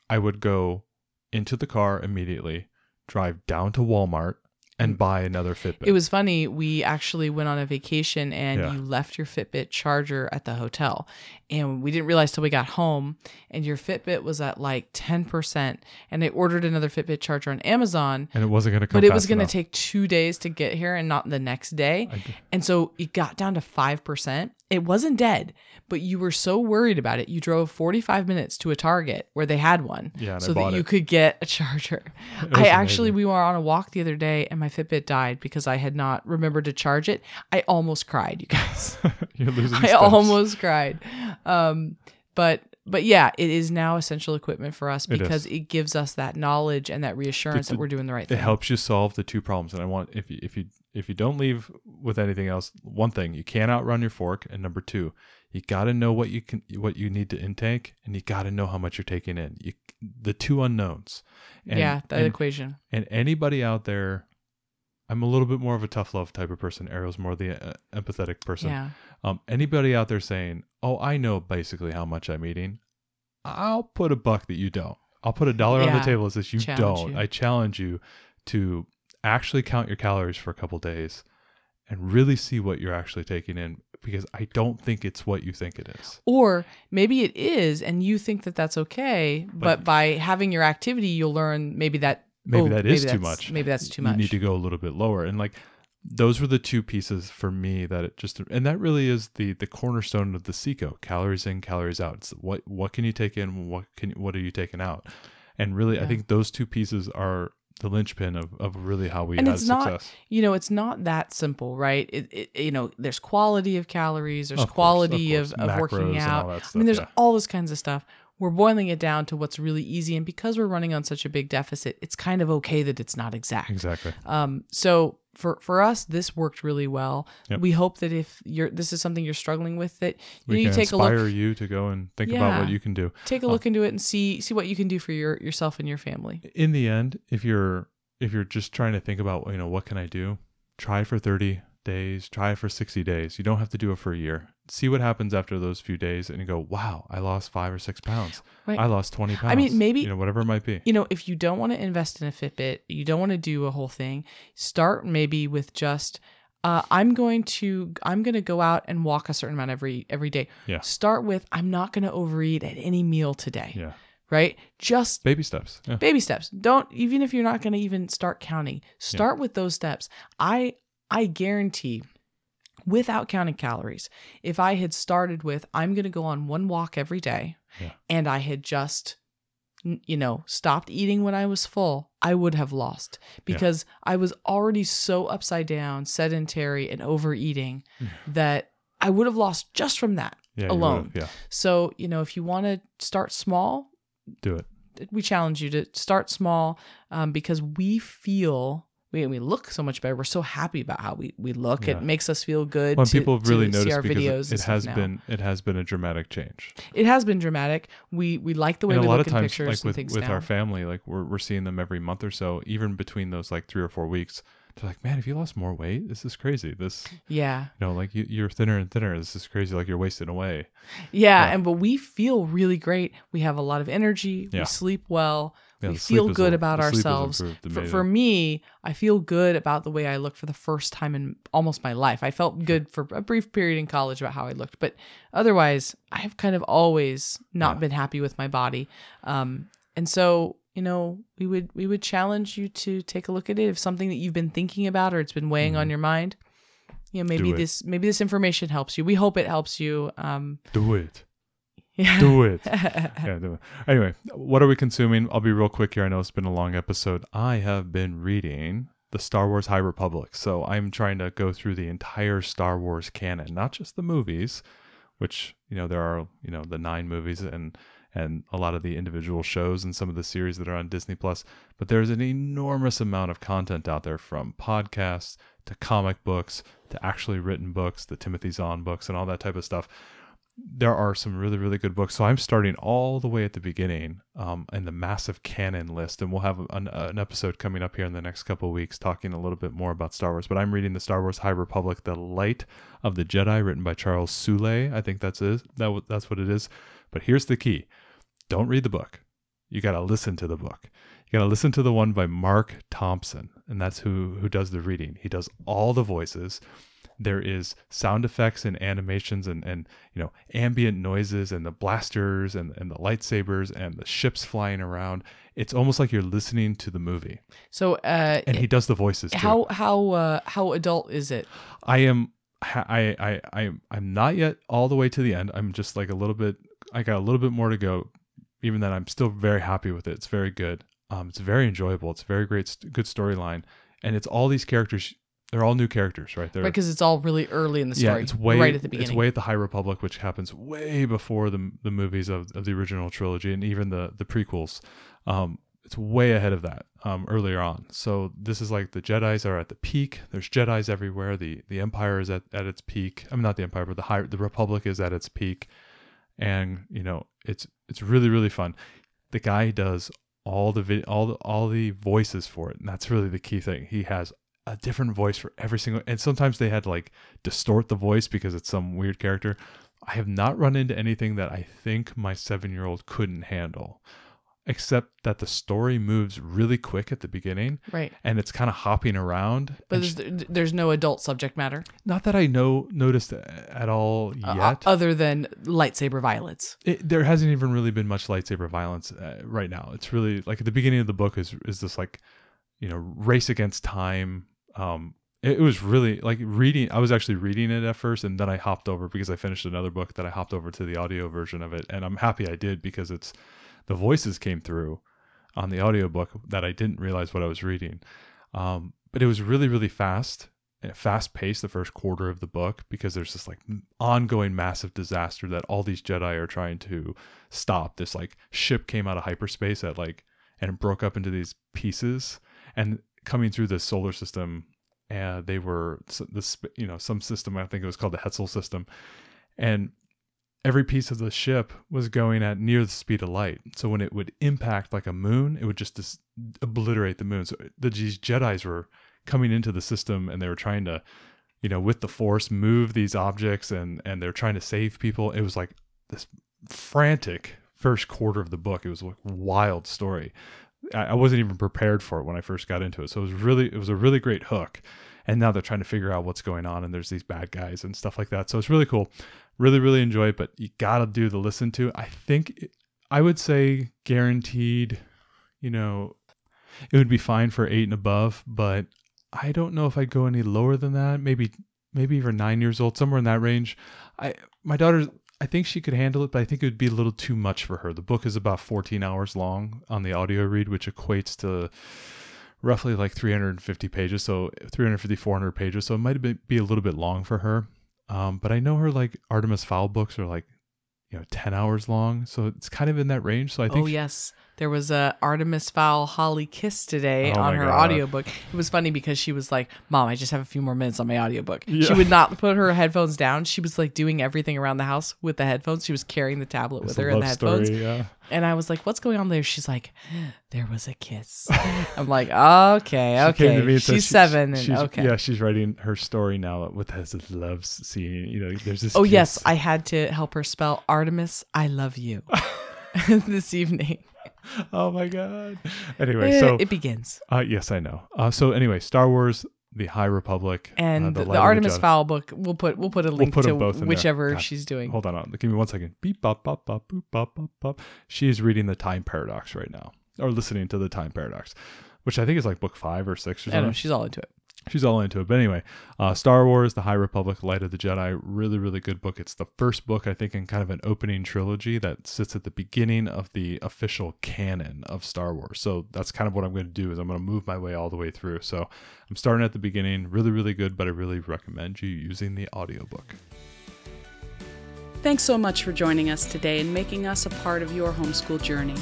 [SPEAKER 1] I would go into the car immediately, drive down to Walmart, and buy another Fitbit.
[SPEAKER 2] Mm. It was funny. We actually went on a vacation and
[SPEAKER 1] Yeah.
[SPEAKER 2] you left your Fitbit charger at the hotel. And we didn't realize till we got home and your Fitbit was at like 10%. And I ordered another Fitbit charger on Amazon,
[SPEAKER 1] and it wasn't going to come.
[SPEAKER 2] but it was going to take two days to get here and not the next day. And so it got down to 5%. It wasn't dead, but you were so worried about it. You drove 45 minutes to a Target where they had one
[SPEAKER 1] Yeah,
[SPEAKER 2] so that you
[SPEAKER 1] it.
[SPEAKER 2] could get a charger. I actually,
[SPEAKER 1] amazing.
[SPEAKER 2] we were on a walk the other day and my Fitbit died because I had not remembered to charge it. I almost cried, you guys.
[SPEAKER 1] You're losing.
[SPEAKER 2] I
[SPEAKER 1] steps.
[SPEAKER 2] almost cried. Um, but but yeah, it is now essential equipment for us because it, gives us that knowledge and that reassurance
[SPEAKER 1] The-
[SPEAKER 2] that we're doing the right thing.
[SPEAKER 1] It helps you solve the two problems, and I want if you if you if you don't leave with anything else, one thing you can't outrun your fork, and number two, you got to know what you can what you need to intake, and you got to know how much you're taking in. You the two unknowns. And,
[SPEAKER 2] yeah, that
[SPEAKER 1] and,
[SPEAKER 2] equation.
[SPEAKER 1] and anybody out there, I'm a little bit more of a tough love type of person. Ariel's more the uh, empathetic person.
[SPEAKER 2] Yeah.
[SPEAKER 1] Um, anybody out there saying, "Oh, I know basically how much I'm eating," I'll put a buck that you don't. I'll put a dollar on the table that says you
[SPEAKER 2] Challenge
[SPEAKER 1] don't.
[SPEAKER 2] you.
[SPEAKER 1] I challenge you to actually count your calories for a couple days and really see what you're actually taking in because I don't think it's what you think it is.
[SPEAKER 2] Or maybe it is, and you think that that's okay, but,
[SPEAKER 1] But-
[SPEAKER 2] by having your activity, you'll learn maybe that
[SPEAKER 1] Maybe
[SPEAKER 2] oh,
[SPEAKER 1] that is too much.
[SPEAKER 2] Maybe that's too much.
[SPEAKER 1] you need to go a little bit lower and like those were the two pieces for me that it just and that really is the the cornerstone of the seco calories in calories out it's what what can you take in what can what are you taking out and really i think those two pieces are the linchpin of, of really how we
[SPEAKER 2] And
[SPEAKER 1] had
[SPEAKER 2] it's
[SPEAKER 1] success.
[SPEAKER 2] not- you know it's not that simple right it, it you know there's quality of calories there's
[SPEAKER 1] Of
[SPEAKER 2] quality
[SPEAKER 1] of,
[SPEAKER 2] of,
[SPEAKER 1] course.
[SPEAKER 2] of, working
[SPEAKER 1] Macros and
[SPEAKER 2] out
[SPEAKER 1] that
[SPEAKER 2] i mean there's
[SPEAKER 1] yeah.
[SPEAKER 2] all this kinds of stuff we're boiling it down to what's really easy and because we're running on such a big deficit it's kind of okay that it's not exact
[SPEAKER 1] exactly.
[SPEAKER 2] um, so for for us, this worked really well.
[SPEAKER 1] Yep.
[SPEAKER 2] We hope that if you're this is something you're struggling with, that
[SPEAKER 1] We
[SPEAKER 2] you,
[SPEAKER 1] can
[SPEAKER 2] take a look,
[SPEAKER 1] inspire you to go and think about what you can do.
[SPEAKER 2] take a
[SPEAKER 1] Uh,
[SPEAKER 2] look into it, and see see what you can do for your yourself and your family.
[SPEAKER 1] in the end, if you're if you're just trying to think about you know what can I do, try for 30 days, try for 60 days. You don't have to do it for a year. See what happens after those few days, and you go, wow, I lost five or six pounds.
[SPEAKER 2] Right.
[SPEAKER 1] I lost 20 pounds.
[SPEAKER 2] I mean, maybe-
[SPEAKER 1] you know whatever it might be.
[SPEAKER 2] You know, if you don't want to invest in a Fitbit, you don't want to do a whole thing. Start maybe with just. Uh, I'm going to I'm going to go out and walk a certain amount every every day.
[SPEAKER 1] Yeah.
[SPEAKER 2] Start with I'm not going to overeat at any meal today.
[SPEAKER 1] Yeah,
[SPEAKER 2] Right? Just
[SPEAKER 1] baby steps. Yeah.
[SPEAKER 2] baby steps don't even if you're not going to even start counting start with those steps i i guarantee without counting calories if i had started with i'm going to go on one walk every day
[SPEAKER 1] Yeah.
[SPEAKER 2] and i had just you know stopped eating when i was full i would have lost. Because i was already so upside down sedentary and overeating that i would have lost just from that
[SPEAKER 1] Yeah,
[SPEAKER 2] alone.
[SPEAKER 1] Yeah,
[SPEAKER 2] so you know if you want to start small
[SPEAKER 1] do it.
[SPEAKER 2] we challenge you to start small um, because we feel we, we look so much better. We're so happy about how we, we look.
[SPEAKER 1] Yeah.
[SPEAKER 2] It makes us feel good.
[SPEAKER 1] When
[SPEAKER 2] to,
[SPEAKER 1] people really notice
[SPEAKER 2] our
[SPEAKER 1] because
[SPEAKER 2] videos.
[SPEAKER 1] it,
[SPEAKER 2] and
[SPEAKER 1] it
[SPEAKER 2] stuff
[SPEAKER 1] has
[SPEAKER 2] now.
[SPEAKER 1] been it has been a dramatic change.
[SPEAKER 2] it has been dramatic. We we like the way
[SPEAKER 1] and
[SPEAKER 2] we
[SPEAKER 1] a lot
[SPEAKER 2] look
[SPEAKER 1] of
[SPEAKER 2] in
[SPEAKER 1] times,
[SPEAKER 2] pictures
[SPEAKER 1] like with with
[SPEAKER 2] now.
[SPEAKER 1] our family, like we're we're seeing them every month or so. Even between those like three or four weeks, they're like, "Man, if you lost more weight? This is crazy. This,
[SPEAKER 2] yeah.
[SPEAKER 1] you know, like you, you're thinner and thinner. This is crazy. Like you're wasting away."
[SPEAKER 2] yeah,
[SPEAKER 1] Yeah.
[SPEAKER 2] and but we feel really great. We have a lot of energy.
[SPEAKER 1] Yeah.
[SPEAKER 2] We sleep well.
[SPEAKER 1] Yeah,
[SPEAKER 2] we feel good
[SPEAKER 1] a-
[SPEAKER 2] about
[SPEAKER 1] the sleep is
[SPEAKER 2] ourselves. For, for me, I feel good about the way I look for the first time in almost my life. I felt good for a brief period in college about how I looked, but otherwise, I've kind of always not
[SPEAKER 1] Yeah.
[SPEAKER 2] been happy with my body. Um, and so, you know, we would we would challenge you to take a look at it. If something that you've been thinking about or it's been weighing on your mind, you know, maybe
[SPEAKER 1] Mm-hmm.
[SPEAKER 2] This maybe this information helps you. We hope it helps you. Um,
[SPEAKER 1] do it.
[SPEAKER 2] yeah.
[SPEAKER 1] Do it. yeah, do it. Anyway, what are we consuming? I'll be real quick here. I know it's been a long episode. I have been reading the Star Wars High Republic. So I'm trying to go through the entire Star Wars canon, not just the movies, which, you know, there are, you know, the nine movies and and a lot of the individual shows and some of the series that are on Disney Plus, but there's an enormous amount of content out there from podcasts to comic books to actually written books, the Timothy Zahn books and all that type of stuff. There are some really really good books. So i'm starting all the way at the beginning um, in the massive canon list and we'll have an, an episode coming up here in the next couple weeks talking a little bit more about star wars but i'm reading the star wars high republic the light of the jedi written by charles soule i think that's it that, that's what it is. But here's the key don't read the book. You got to listen to the book. You got to listen to the one by marc thompson and that's who who does the reading. He does all the voices. There is sound effects and animations and, and you know ambient noises and the blasters and, and the lightsabers and the ships flying around. It's almost like you're listening to the movie.
[SPEAKER 2] So, uh,
[SPEAKER 1] and he does the voices too.
[SPEAKER 2] how how uh, how adult is it?
[SPEAKER 1] i am I, I i i'm not yet all the way to the end. I'm just like a little bit i got a little bit more to go even then i'm still very happy with it it's very good um it's very enjoyable it's a very great st- good storyline and it's all these characters they're all new characters right they're
[SPEAKER 2] Right, because it's all really early in the story.
[SPEAKER 1] Yeah, it's way
[SPEAKER 2] right at the beginning.
[SPEAKER 1] It's way at the High Republic, which happens way before the the movies of, of the original trilogy and even the the prequels. Um, it's way ahead of that um, earlier on. So this is like the Jedi's are at the peak. There's Jedi's everywhere. The the Empire is at, at its peak. I'm not the Empire, but the high the Republic is at its peak, and you know it's it's really really fun. The guy does all the video, all the, all the voices for it, and that's really the key thing. He has a different voice for every single and sometimes they had to like distort the voice because it's some weird character i have not run into anything that i think my seven year old couldn't handle except that the story moves really quick at the beginning
[SPEAKER 2] right.
[SPEAKER 1] and it's kind of hopping around
[SPEAKER 2] But there's,
[SPEAKER 1] sh-
[SPEAKER 2] there's no adult subject matter
[SPEAKER 1] not that i know noticed at all
[SPEAKER 2] uh,
[SPEAKER 1] yet
[SPEAKER 2] other than lightsaber violence.
[SPEAKER 1] it, there hasn't even really been much lightsaber violence uh, right now. It's really like at the beginning of the book is is this like you know race against time. Um, it, it was really like reading. I was actually reading it at first, and then I hopped over because I finished another book that I hopped over to the audio version of it, and I'm happy I did because it's the voices came through. on the audiobook that I didn't realize what I was reading. Um, but it was really, really fast, fast paced the first quarter of the book because there's this like ongoing massive disaster that all these Jedi are trying to stop. This like ship came out of hyperspace at like and broke up into these pieces and coming through the solar system. And they were this, you know, some system. I think it was called the Hetzal system, and every piece of the ship was going at near the speed of light. So when it would impact like a moon, it would just dis- obliterate the moon. So the, these Jedi's were coming into the system and they were trying to, you know, with the force move these objects and and they're trying to save people. It was like this frantic first quarter of the book. It was a wild story. I, I wasn't even prepared for it when I first got into it. So it was really it was a really great hook. And now they're trying to figure out what's going on and there's these bad guys and stuff like that. So it's really cool. Really really enjoy it but you gotta do the listen to i think i would say guaranteed you know it would be fine for eight and above but i don't know if i'd go any lower than that. Maybe maybe even nine years old somewhere in that range. I my daughter i think she could handle it but i think it would be a little too much for her. The book is about 14 hours long on the audio read which equates to roughly like 350 pages so 350 400 pages so it might be a little bit long for her um, but I know her like Artemis Fowl books are like, you know, 10 hours long. So it's kind of in that range. So I think.
[SPEAKER 2] Oh, yes. There was a Artemis Fowl Holly Kiss today
[SPEAKER 1] Oh
[SPEAKER 2] on her
[SPEAKER 1] God.
[SPEAKER 2] audiobook. It was funny because she was like, Mom, I just have a few more minutes on my audiobook.
[SPEAKER 1] Yeah.
[SPEAKER 2] She would not put her headphones down. She was like doing everything around the house with the headphones. She was carrying the tablet with
[SPEAKER 1] It's a
[SPEAKER 2] her and the
[SPEAKER 1] love
[SPEAKER 2] headphones.
[SPEAKER 1] story, yeah.
[SPEAKER 2] And I was like, What's going on there? She's like, There was a kiss. I'm like, Okay,
[SPEAKER 1] She came to me
[SPEAKER 2] okay.
[SPEAKER 1] said
[SPEAKER 2] She's
[SPEAKER 1] she-
[SPEAKER 2] seven. And
[SPEAKER 1] she's-
[SPEAKER 2] okay.
[SPEAKER 1] Yeah, she's writing her story now with this loves seeing, you know, there's this.
[SPEAKER 2] Oh, yes. I had to help her spell Artemis, I love you this evening.
[SPEAKER 1] oh my God. Anyway, so,
[SPEAKER 2] it begins.
[SPEAKER 1] uh, yes, I know. Uh, so anyway, Star Wars, The High Republic, uh,
[SPEAKER 2] and the,
[SPEAKER 1] Light of
[SPEAKER 2] Artemis
[SPEAKER 1] Jedi.
[SPEAKER 2] Fowl book. We'll put we'll put a link
[SPEAKER 1] put
[SPEAKER 2] to
[SPEAKER 1] both in
[SPEAKER 2] whichever
[SPEAKER 1] God,
[SPEAKER 2] she's doing.
[SPEAKER 1] Hold on, on. Give me one second. Beep, bop, bop, bop, boop, bop, bop, bop. She is reading the Time Paradox right now, or listening to the Time Paradox, which I think is like book five or six or
[SPEAKER 2] I don't know.
[SPEAKER 1] something.
[SPEAKER 2] She's all into it.
[SPEAKER 1] She's all into it. But anyway, uh, Star Wars, The High Republic, Light of the Jedi, really, really good book. It's the first book, I think, in kind of an opening trilogy that sits at the beginning of the official canon of Star Wars. So that's kind of what I'm going to do is I'm going to move my way all the way through. So I'm starting at the beginning, really, really good, but I really recommend you using the audiobook.
[SPEAKER 3] Thanks so much for joining us today and making us a part of your homeschool journey.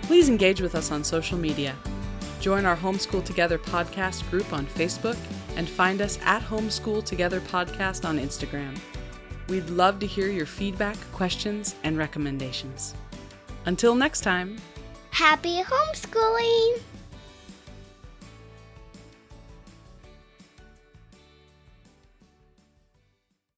[SPEAKER 3] Please engage with us on social media. Join our Homeschool Together podcast group on Facebook and find us at Homeschool Together Podcast on Instagram. We'd love to hear your feedback, questions, and recommendations. Until next time.
[SPEAKER 4] Happy homeschooling!